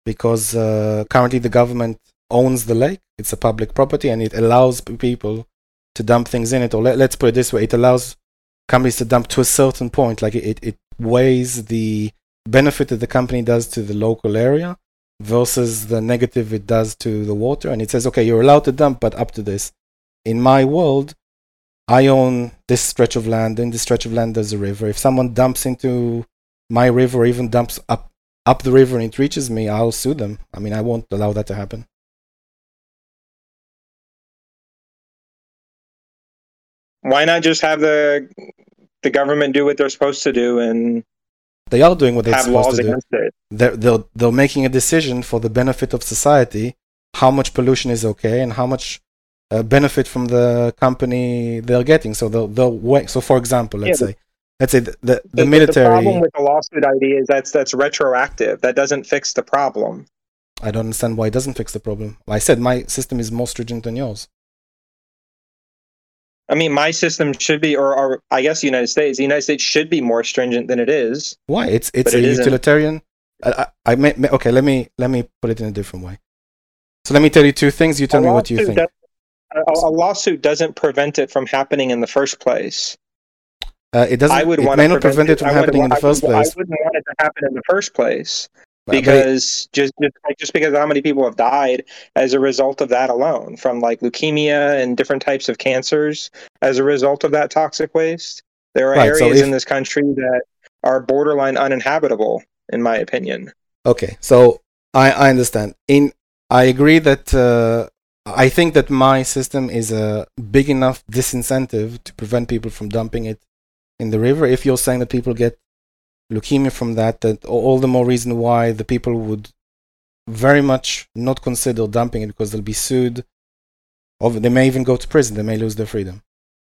because uh, currently the government owns the lake. It's a public property and it allows people to dump things in it. Or let, let's put it this way: it allows companies to dump to a certain point. Like it, it weighs the benefit that the company does to the local area versus the negative it does to the water. And it says, okay, you're allowed to dump, but up to this. In my world, I own this stretch of land. In this stretch of land, there's a river. If someone dumps into my river or even dumps up up the river and it reaches me, I'll sue them. I mean, I won't allow that to happen. Why not just have the the government do what they're supposed to do and They are doing what they're supposed to do. against it? They're, they're, they're making a decision for the benefit of society how much pollution is okay and how much uh, benefit from the company they're getting. So they'll, they'll wait. So, for example, let's Yeah, say, let's say the, the, the The- military. The problem with the lawsuit idea is that's that's retroactive. That doesn't fix the problem. I don't understand why it doesn't fix the problem. I said my system is more stringent than yours. I mean, my system should be, or, or I guess the United States, the United States should be more stringent than it is. Why? It's it's a it utilitarian. I, I, I may, may- okay. Let me let me put it in a different way. So let me tell you two things. You tell me what you think. does- A, a lawsuit doesn't prevent it from happening in the first place. Uh, it doesn't. I would it want may to not prevent it from I happening in the first place. I wouldn't want it to happen in the first place but- but it- because just just, just because of how many people have died as a result of that alone, from like leukemia and different types of cancers as a result of that toxic waste. There are Right, so areas if- in this country that are borderline uninhabitable, in my opinion. Okay, so I, I understand. In I agree that uh, I think that my system is a big enough disincentive to prevent people from dumping it in the river. If you're saying that people get leukemia from that, that all the more reason why the people would very much not consider dumping it because they'll be sued. Or they may even go to prison. They may lose their freedom.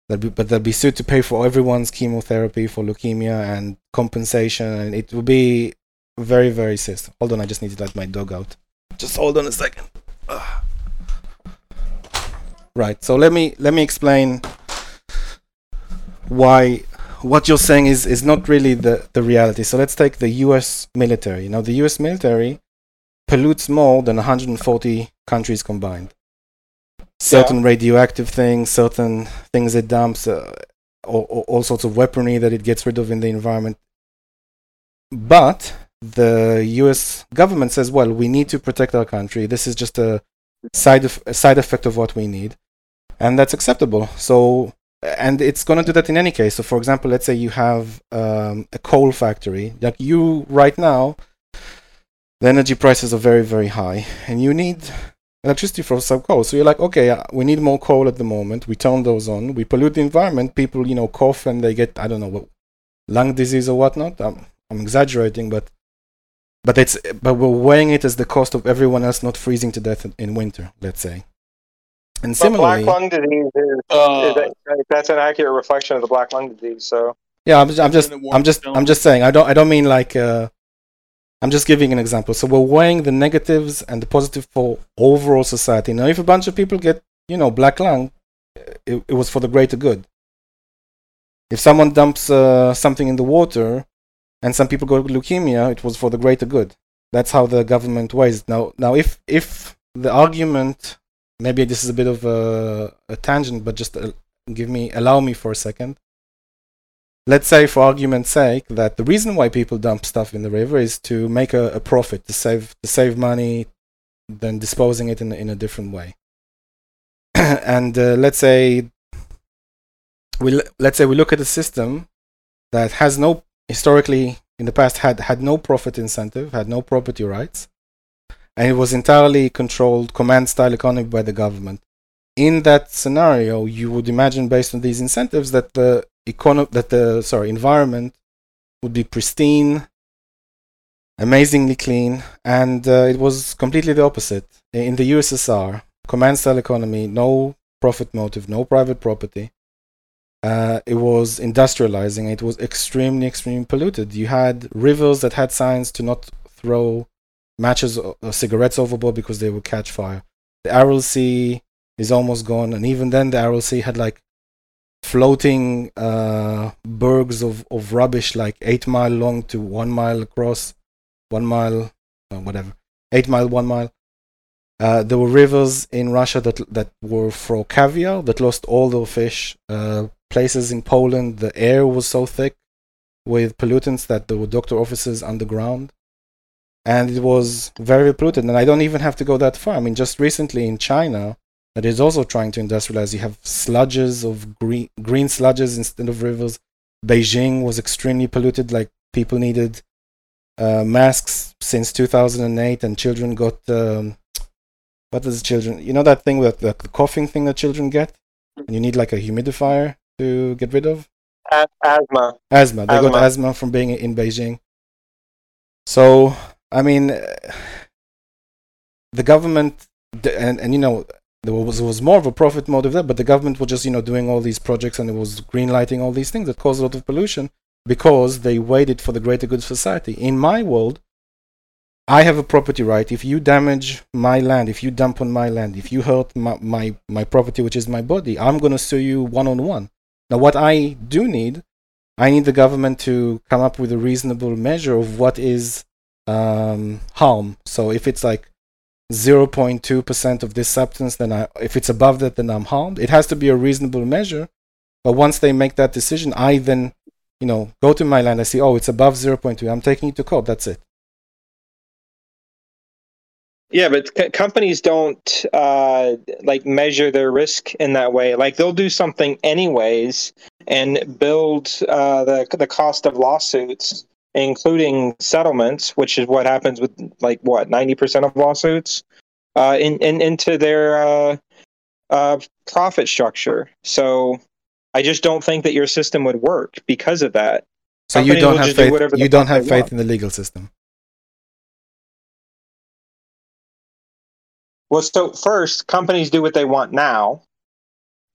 They'll be, but they'll be sued to pay for everyone's chemotherapy for leukemia and compensation, and it will be very, very sis. Hold on, I just need to let my dog out. Just hold on a second. Ugh. Right. So let me let me explain why what you're saying is is not really the the reality. So let's take the U.S. military. Now, the U.S. military pollutes more than 140 countries combined. Certain radioactive things, certain things it dumps, uh, all, all all sorts of weaponry that it gets rid of in the environment. But the U.S. government says, "Well, we need to protect our country. This is just a side of, a side effect of what we need, and that's acceptable." So, and it's going to do that in any case. So, for example, let's say you have um, a coal factory, like you right now, the energy prices are very, very high, and you need electricity from some coal. So you're like, okay, uh, we need more coal at the moment. We turn those on. We pollute the environment. People, you know, cough and they get, I don't know, lung disease or whatnot. I'm, I'm exaggerating, but but it's but we're weighing it as the cost of everyone else not freezing to death in winter, let's say. And But similarly, black lung disease is, Uh, is that, that's an accurate reflection of the black lung disease. So yeah, I'm, I'm just I'm just I'm just saying I don't I don't mean like uh, I'm just giving an example. So we're weighing the negatives and the positive for overall society. Now, if a bunch of people get you know black lung, it, it was for the greater good. if someone dumps uh, something in the water and some people go leukemia, it was for the greater good. That's how the government weighs. Now, now if if the argument, maybe this is a bit of a, a tangent, but just uh, give me allow me for a second. Let's say, for argument's sake, that the reason why people dump stuff in the river is to make a, a profit, to save to save money, then disposing it in in a different way. and uh, let's say we let's say we look at a system that has no historically in the past had had no profit incentive, had no property rights, and it was entirely controlled command style economy by the government. In that scenario, you would imagine based on these incentives that the econo- that the sorry environment would be pristine, amazingly clean, and uh, it was completely the opposite. In the USSR, command style economy, no profit motive, no private property. Uh, it was industrializing. It was extremely, extremely polluted. You had rivers that had signs to not throw matches or cigarettes overboard because they would catch fire. The Aral Sea is almost gone, and even then, the Aral Sea had like floating uh, bergs of, of rubbish, like eight mile long to one mile across, one mile, uh, whatever, eight mile, one mile. Uh, there were rivers in Russia that that were for caviar that lost all their fish. Uh, places in Poland, the air was so thick with pollutants that there were doctor offices underground, and it was very polluted. And I don't even have to go that far. I mean, just recently in China, that is also trying to industrialize. You have sludges of green green sludges instead of rivers. Beijing was extremely polluted. Like people needed uh, masks since 2008, and children got um, what does children? You know that thing with the, the coughing thing that children get, and you need like a humidifier to get rid of asthma. asthma. They got asthma from being in Beijing. So I mean, uh, the government and and you know there was was more of a profit motive there, but the government was just you know doing all these projects and it was greenlighting all these things that caused a lot of pollution because they waited for the greater good of society. In my world, I have a property right. If you damage my land, if you dump on my land, if you hurt my, my, my property, which is my body, I'm going to sue you one on one. Now, what I do need, I need the government to come up with a reasonable measure of what is um, harm. So if it's like 0.2% of this substance, then I, if it's above that, then I'm harmed. It has to be a reasonable measure. But once they make that decision, I then, you know, go to my land. I see, oh, it's above 0.2. I'm taking it to court. That's it. Yeah, but c- companies don't uh, like measure their risk in that way. Like they'll do something anyways and build uh, the the cost of lawsuits, including settlements, which is what happens with like what ninety percent of lawsuits, uh, in, in into their uh, uh, profit structure. So I just don't think that your system would work because of that. So you don't have just do faith. you don't have faith want. in the legal system. Well, so first, companies do what they want now.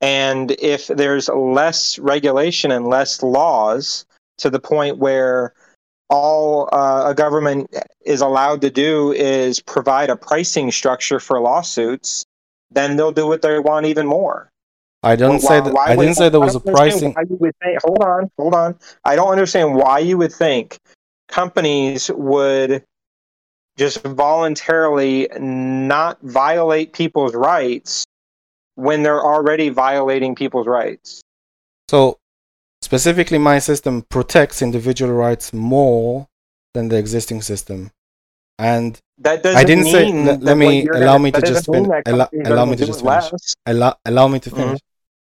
And if there's less regulation and less laws to the point where all uh, a government is allowed to do is provide a pricing structure for lawsuits, then they'll do what they want even more. I don't Well, say that. why I didn't say there was a pricing. why you would think- hold on, hold on. I don't understand why you would think companies would just voluntarily not violate people's rights when they're already violating people's rights. So specifically, my system protects individual rights more than the existing system. And That doesn't I didn't say- let- me- allow me to just doesn't mean fin- that allow- allow me gonna just finish. allow, allow me to Mhm. finish.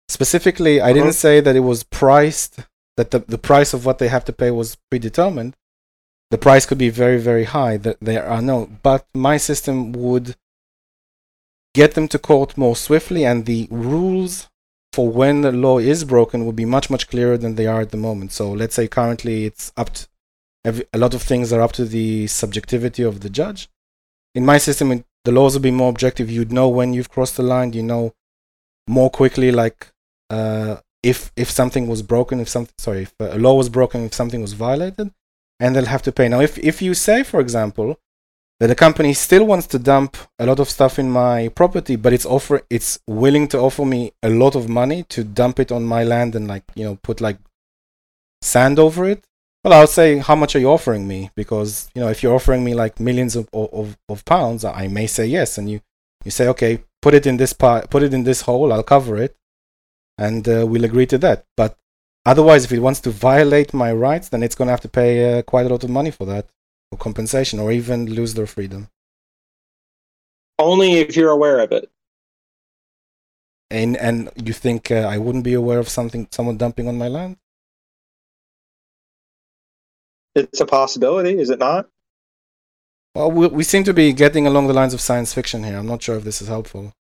Specifically, I Mhm. didn't say that it was priced, that the, the price of what they have to pay was predetermined. The price could be very, very high, that there are no. But my system would get them to court more swiftly, and the rules for when the law is broken would be much, much clearer than they are at the moment. So let's say currently it's up to, every, a lot of things are up to the subjectivity of the judge. In my system, it, the laws would be more objective. You'd know when you've crossed the line. You know more quickly, like uh, if if something was broken, if something sorry, if a law was broken, if something was violated, and they'll have to pay. Now, if if you say, for example, that a company still wants to dump a lot of stuff in my property, but it's offer it's willing to offer me a lot of money to dump it on my land and like you know put like sand over it, well, I'll say, how much are you offering me? Because you know, if you're offering me like millions of of, of pounds, I may say yes, and you you say, okay, put it in this part, put it in this hole, I'll cover it, and uh, we'll agree to that. But otherwise, if it wants to violate my rights, then it's going to have to pay uh, quite a lot of money for that, compensation, or even lose their freedom. Only if you're aware of it. And and you think uh, I wouldn't be aware of something, someone dumping on my land? It's a possibility, is it not? Well, we, we seem to be getting along the lines of science fiction here. I'm not sure if this is helpful.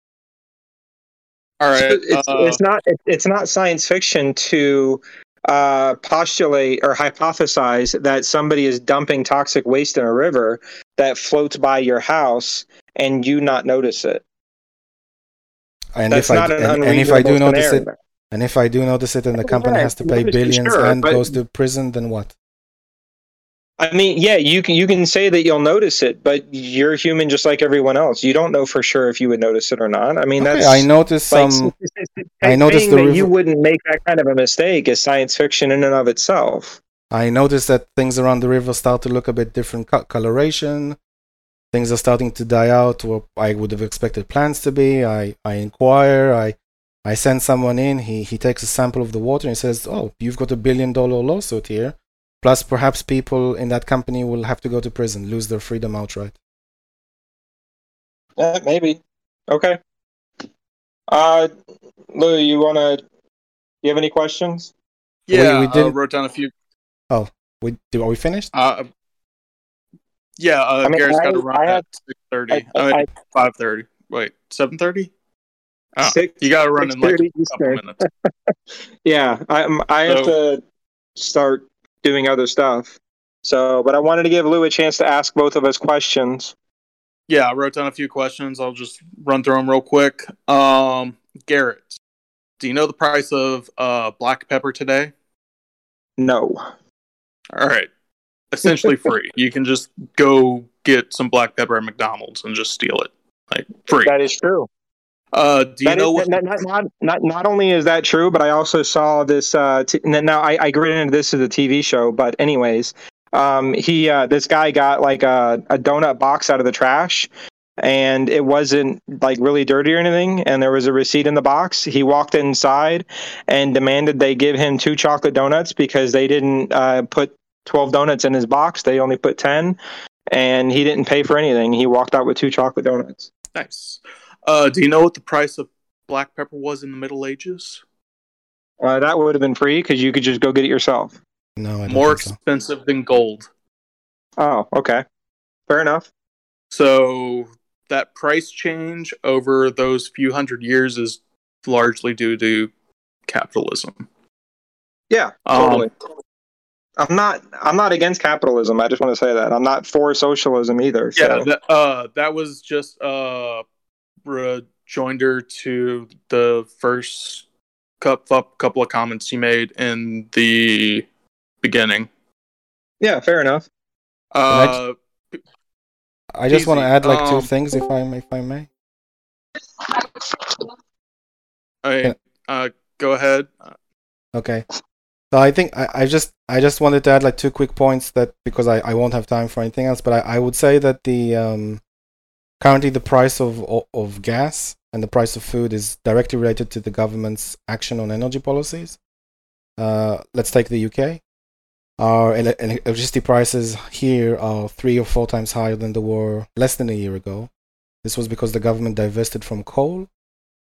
All right. It's, uh, it's not. It's not science fiction to uh, postulate or hypothesize that somebody is dumping toxic waste in a river that floats by your house and you not notice it. And That's if I not d- an and, and if I do notice it, and if I do notice it, and the company has to pay billions sure, and goes to prison, then what? I mean, yeah, you can you can say that you'll notice it, but you're human just like everyone else. You don't know for sure if you would notice it or not. I mean, Okay, that's I noticed like, some. I noticed the that you wouldn't make that kind of a mistake is science fiction in and of itself. I noticed that things around the river start to look a bit different co- coloration. Things are starting to die out where I would have expected plants to be. I, I inquire. I I send someone in. He he takes a sample of the water and he says, "Oh, you've got a billion dollar lawsuit here. Plus, perhaps people in that company will have to go to prison, lose their freedom outright." Uh, maybe. Okay. Uh, Lou, you wanna? Do you have any questions? yeah, we uh, didn't- wrote down a few. Oh, we are we finished? Uh, yeah, uh, I mean, Garet's got I- to run I at have- six thirty. I- I, I- mean, five thirty. Wait, seven thirty. Oh, Six- you got to run in like 6:30 a couple minutes. Yeah, I I have to start doing other stuff. So, but I wanted to give Lou a chance to ask both of us questions. Yeah, I wrote down a few questions. I'll just run through them real quick. Um, Garet, do you know the price of uh black pepper today? No. All right, essentially free. You can just go get some black pepper at McDonald's and just steal it, like free. That is true. Uh, do you That know is- what? not, not, not, not, only is that true, but I also saw this. Uh, t- now, I, I into this as a TV show, but anyways, um, he uh, this guy got like a, a donut box out of the trash, and it wasn't like really dirty or anything, and there was a receipt in the box. He walked inside and demanded they give him two chocolate donuts because they didn't uh, put twelve donuts in his box; they only put ten, and he didn't pay for anything. He walked out with two chocolate donuts. Nice. Uh, do you know what the price of black pepper was in the Middle Ages? Uh, that would have been free because you could just go get it yourself. No, I More think so. expensive than gold. Oh, okay. Fair enough. So that price change over those few hundred years is largely due to capitalism. Yeah, Um, totally. I'm not I'm not against capitalism. I just want to say that. I'm not for socialism either. So. Yeah, that, uh, that was just a rejoinder to the first couple, couple of comments you made in the beginning. yeah, fair enough. Uh, I just want to add like two Um, things, if I may, if I may. I, Yeah. uh, go ahead. Okay. So I think I, I just I just wanted to add like two quick points that because I, I won't have time for anything else, but I, I would say that the um, currently the price of of- gas and the price of food is directly related to the government's action on energy policies. Uh, let's take the UK. Our ele- ele- electricity prices here are three or four times higher than they were less than a year ago. This was because the government divested from coal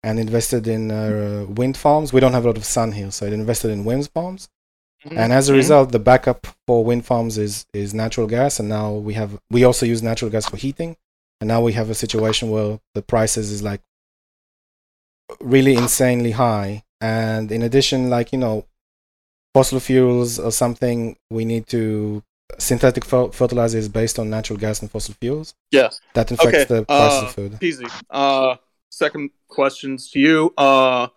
and invested in uh, wind farms. We don't have a lot of sun here, so it invested in wind farms. And as a result, the backup for wind farms is is natural gas, and now we have we also use natural gas for heating, and now we have a situation where the prices is like really insanely high. And in addition, like you know, fossil fuels or something, we need to synthetic fer- fertilizer is based on natural gas and fossil fuels. Yes. That affects Okay, the price uh, of food. PZ. Uh, second questions to you. Uh,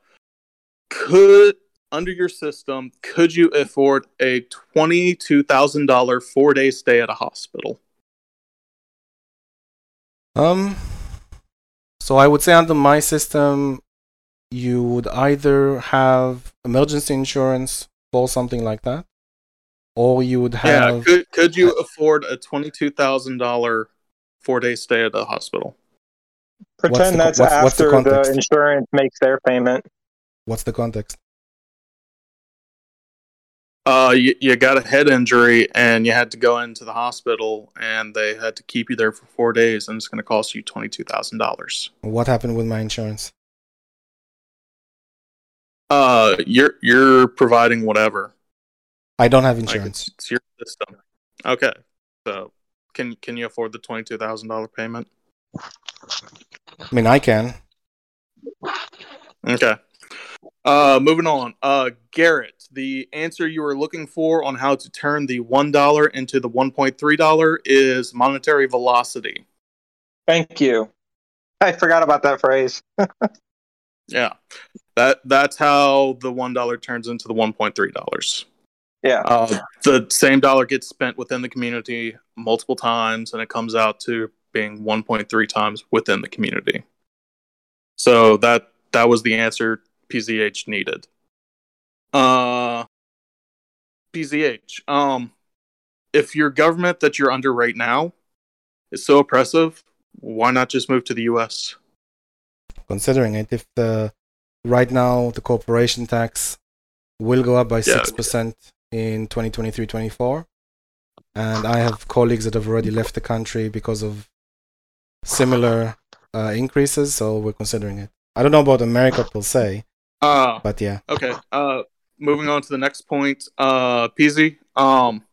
could under your system, could you afford a twenty-two thousand dollar four-day stay at a hospital? Um, so I would say under my system, you would either have emergency insurance for something like that, or you would have. Yeah, have. could could you afford a twenty two thousand dollar four day stay at a hospital? Pretend the that's what's- what's the after the, insurance makes their payment. What's the context? Uh, you, you got a head injury and you had to go into the hospital and they had to keep you there for four days and it's going to cost you twenty two thousand dollars. What happened with my insurance? Uh, you're you're providing whatever. I don't have Like insurance. it's, it's your system. Okay, so can can you afford the twenty two thousand dollar payment? I mean, I can. Okay. Uh, moving on. Uh, Garet, the answer you were looking for on how to turn the one dollar into the one point three dollar is monetary velocity. Thank you. I forgot about that phrase. Yeah, that that's how the one dollar turns into the one point three dollars. Yeah. Uh, the same dollar gets spent within the community multiple times, and it comes out to being one point three times within the community. So that that was the answer PZH needed. Uh, PZH. Um, if your government that you're under right now is so oppressive, why not just move to the U.S.? Considering it, if the right now the corporation tax will go up by Yeah. six percent in 2023-24, and I have colleagues that have already left the country because of similar uh, increases, so we're considering it. I don't know about America per se, Uh, but yeah. Okay. Uh, moving on to the next point. Uh, PZ. Um,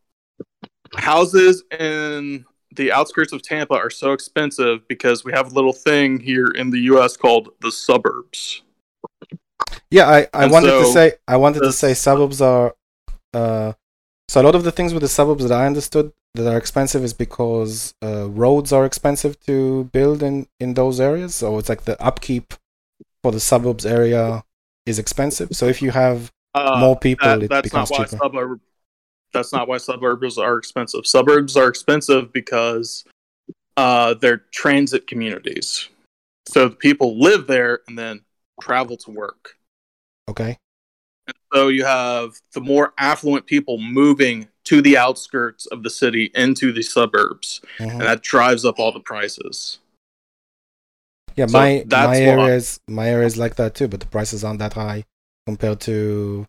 houses in the outskirts of Tampa are so expensive because we have a little thing here in the U.S. called the suburbs. Yeah, I, I And wanted to say I wanted to say suburbs are uh so a lot of the things with the suburbs that I understood that are expensive is because uh, roads are expensive to build in in those areas. So it's like the upkeep for the suburbs area is expensive. So if you have Uh, more people, that- it that's becomes not why cheaper. suburb. That's not why suburbs are expensive. Suburbs are expensive because uh, they're transit communities. So the people live there and then travel to work. Okay, So you have the more affluent people moving to the outskirts of the city into the suburbs, Mhm. and that drives up all the prices. Yeah, so my that's my why- areas my areas like that too, but the prices aren't that high compared to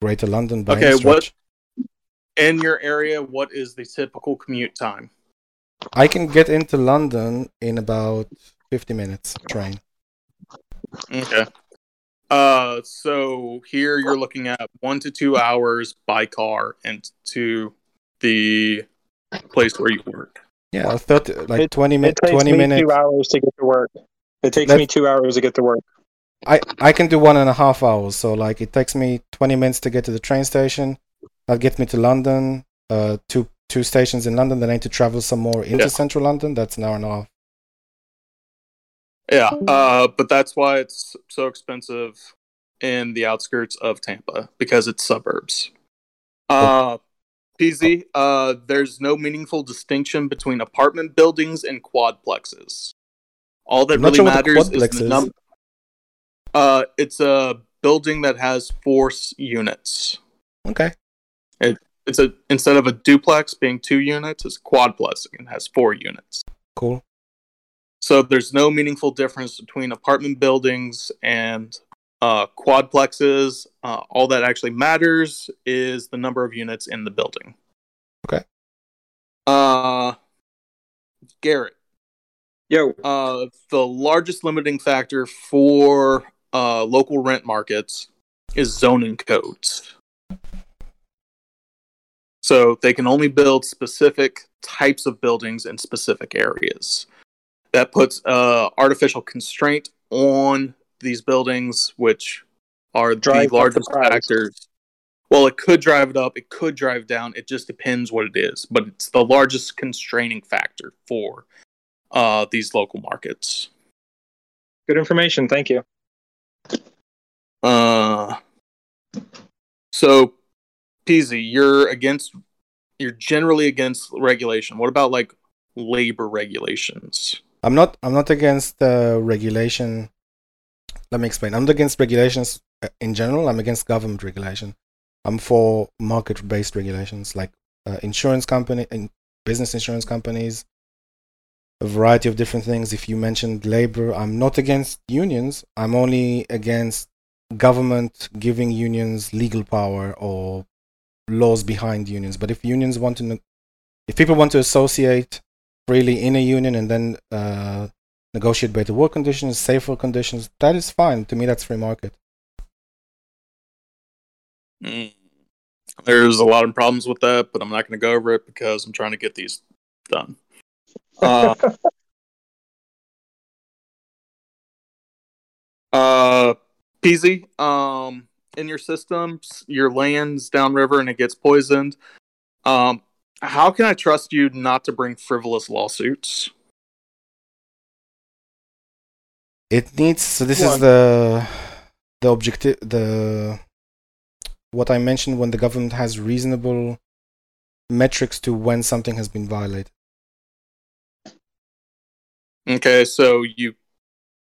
Greater London. Okay, what- In your area, what is the typical commute time? I can get into London in about fifty minutes train. Okay. Uh, so here you're looking at one to two hours by car and to the place where you work. Yeah, thirty like It- twenty It minutes. takes Twenty me minutes. two hours to get to work. It takes Let- me two hours to get to work. I I can do one and a half hours. So like it takes me twenty minutes to get to the train station. That gets me to London. Uh, two two stations in London. Then I need to travel some more into Yeah. central London. That's an hour and a half. Yeah, uh, but that's why it's so expensive in the outskirts of Tampa because it's suburbs. Uh, PZ, uh, there's no meaningful distinction between apartment buildings and quadplexes. All that really sure matters is the number. Uh, it's a building that has four units. Okay. It's a instead of a duplex being two units, it's a quadplex and has four units. Cool. So there's no meaningful difference between apartment buildings and uh, quadplexes. Uh, all that actually matters is the number of units in the building. Okay. Uh, Garet, Yo, uh, the largest limiting factor for uh, local rent markets is zoning codes. So they can only build specific types of buildings in specific areas. That puts uh, artificial constraint on these buildings, which are Drive the the largest price. factors. Well, it could drive it up, it could drive down. It just depends what it is, but it's the largest constraining factor for uh, these local markets. good information. Thank you. Uh, so, PZ, you're against. You're generally against regulation. What about like labor regulations? I'm not. I'm not against uh, regulation. Let me explain. I'm not against regulations uh, in general. I'm against government regulation. I'm for market-based regulations like uh, insurance company and business insurance companies, a variety of different things. If you mentioned labor, I'm not against unions. I'm only against government giving unions legal power or laws behind unions. But if unions want to, if people want to associate freely in a union and then uh, negotiate better work conditions, safer conditions, that is fine. To me, that's free market. Mm. There's a lot of problems with that, but I'm not going to go over it because I'm trying to get these done. Uh, uh, PZ, um, in your systems, your land's downriver and it gets poisoned. Um, how can I trust you not to bring frivolous lawsuits? It needs. So this is the the objective. The what I mentioned when the government has reasonable metrics to when something has been violated. Okay, so you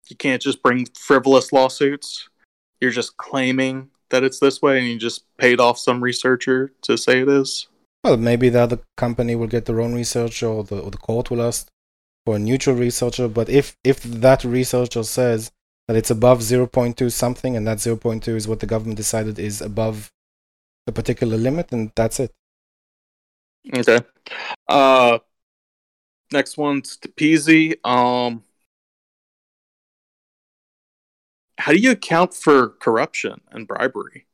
you can't just bring frivolous lawsuits. You're just claiming that it's this way, and you just paid off some researcher to say it is. Well, maybe the other company will get their own research or the or the court will ask for a neutral researcher. But if if that researcher says that it's above 0.2 something, and that 0.2 is what the government decided is above a particular limit, and that's it. Okay. Uh, next one's to PZ. Um, how do you account for corruption and bribery?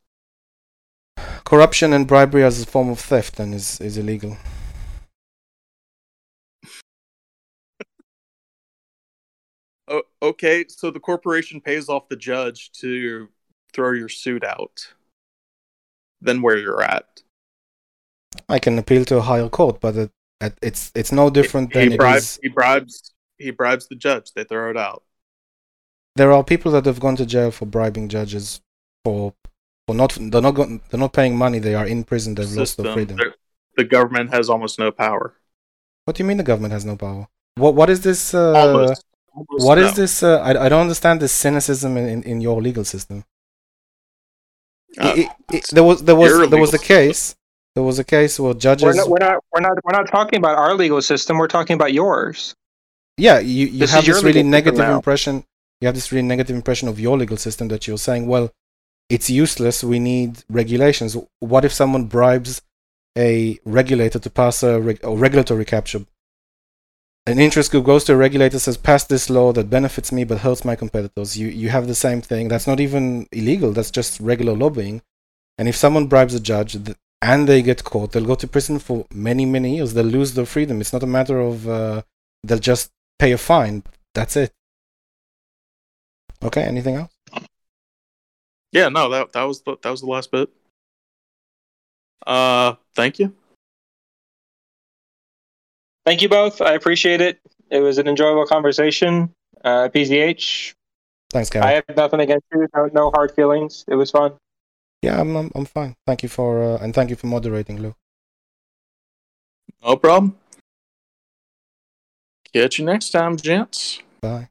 Corruption and bribery as a form of theft then is, is illegal. Oh, okay, so the corporation pays off the judge to throw your suit out. Then where you're at. I can appeal to a higher court, but it, it's it's no different he, than bribes, it is. He bribes he bribes the judge. They throw it out. There are people that have gone to jail for bribing judges for for not they're not go, they're not paying money. They are in prison. They've lost their freedom. The government has almost no power. What do you mean the government has no power? What what is this? Uh, almost what is this? Uh, I I don't understand this cynicism in, in, in your legal system. Uh, It- it- it- there was there was there was a case. There was a case where We're judges. not, we're not we're not we're not talking about our legal system. We're talking about yours. yeah, you, you This have this really negative impression. You have this really negative impression of your legal system that you're saying, well, it's useless. We need regulations. What if someone bribes a regulator to pass a, reg- a regulatory capture? An interest group goes to a regulator, says, "Pass this law that benefits me but hurts my competitors." You you have the same thing. That's not even illegal. That's just regular lobbying. And if someone bribes a judge and they get caught, they'll go to prison for many many years. They'll lose their freedom. It's not a matter of uh, they'll just pay a fine. That's it. Okay. Anything else? Yeah, no, that that was the that was the last bit. Uh, thank you. Thank you both. I appreciate it. It was an enjoyable conversation. Uh, PZH, Thanks, Kevin. I have nothing against you. No, no hard feelings. It was fun. yeah, I'm, I'm I'm fine. Thank you for uh, and thank you for moderating, Lou. No problem. Catch you next time, gents. Bye.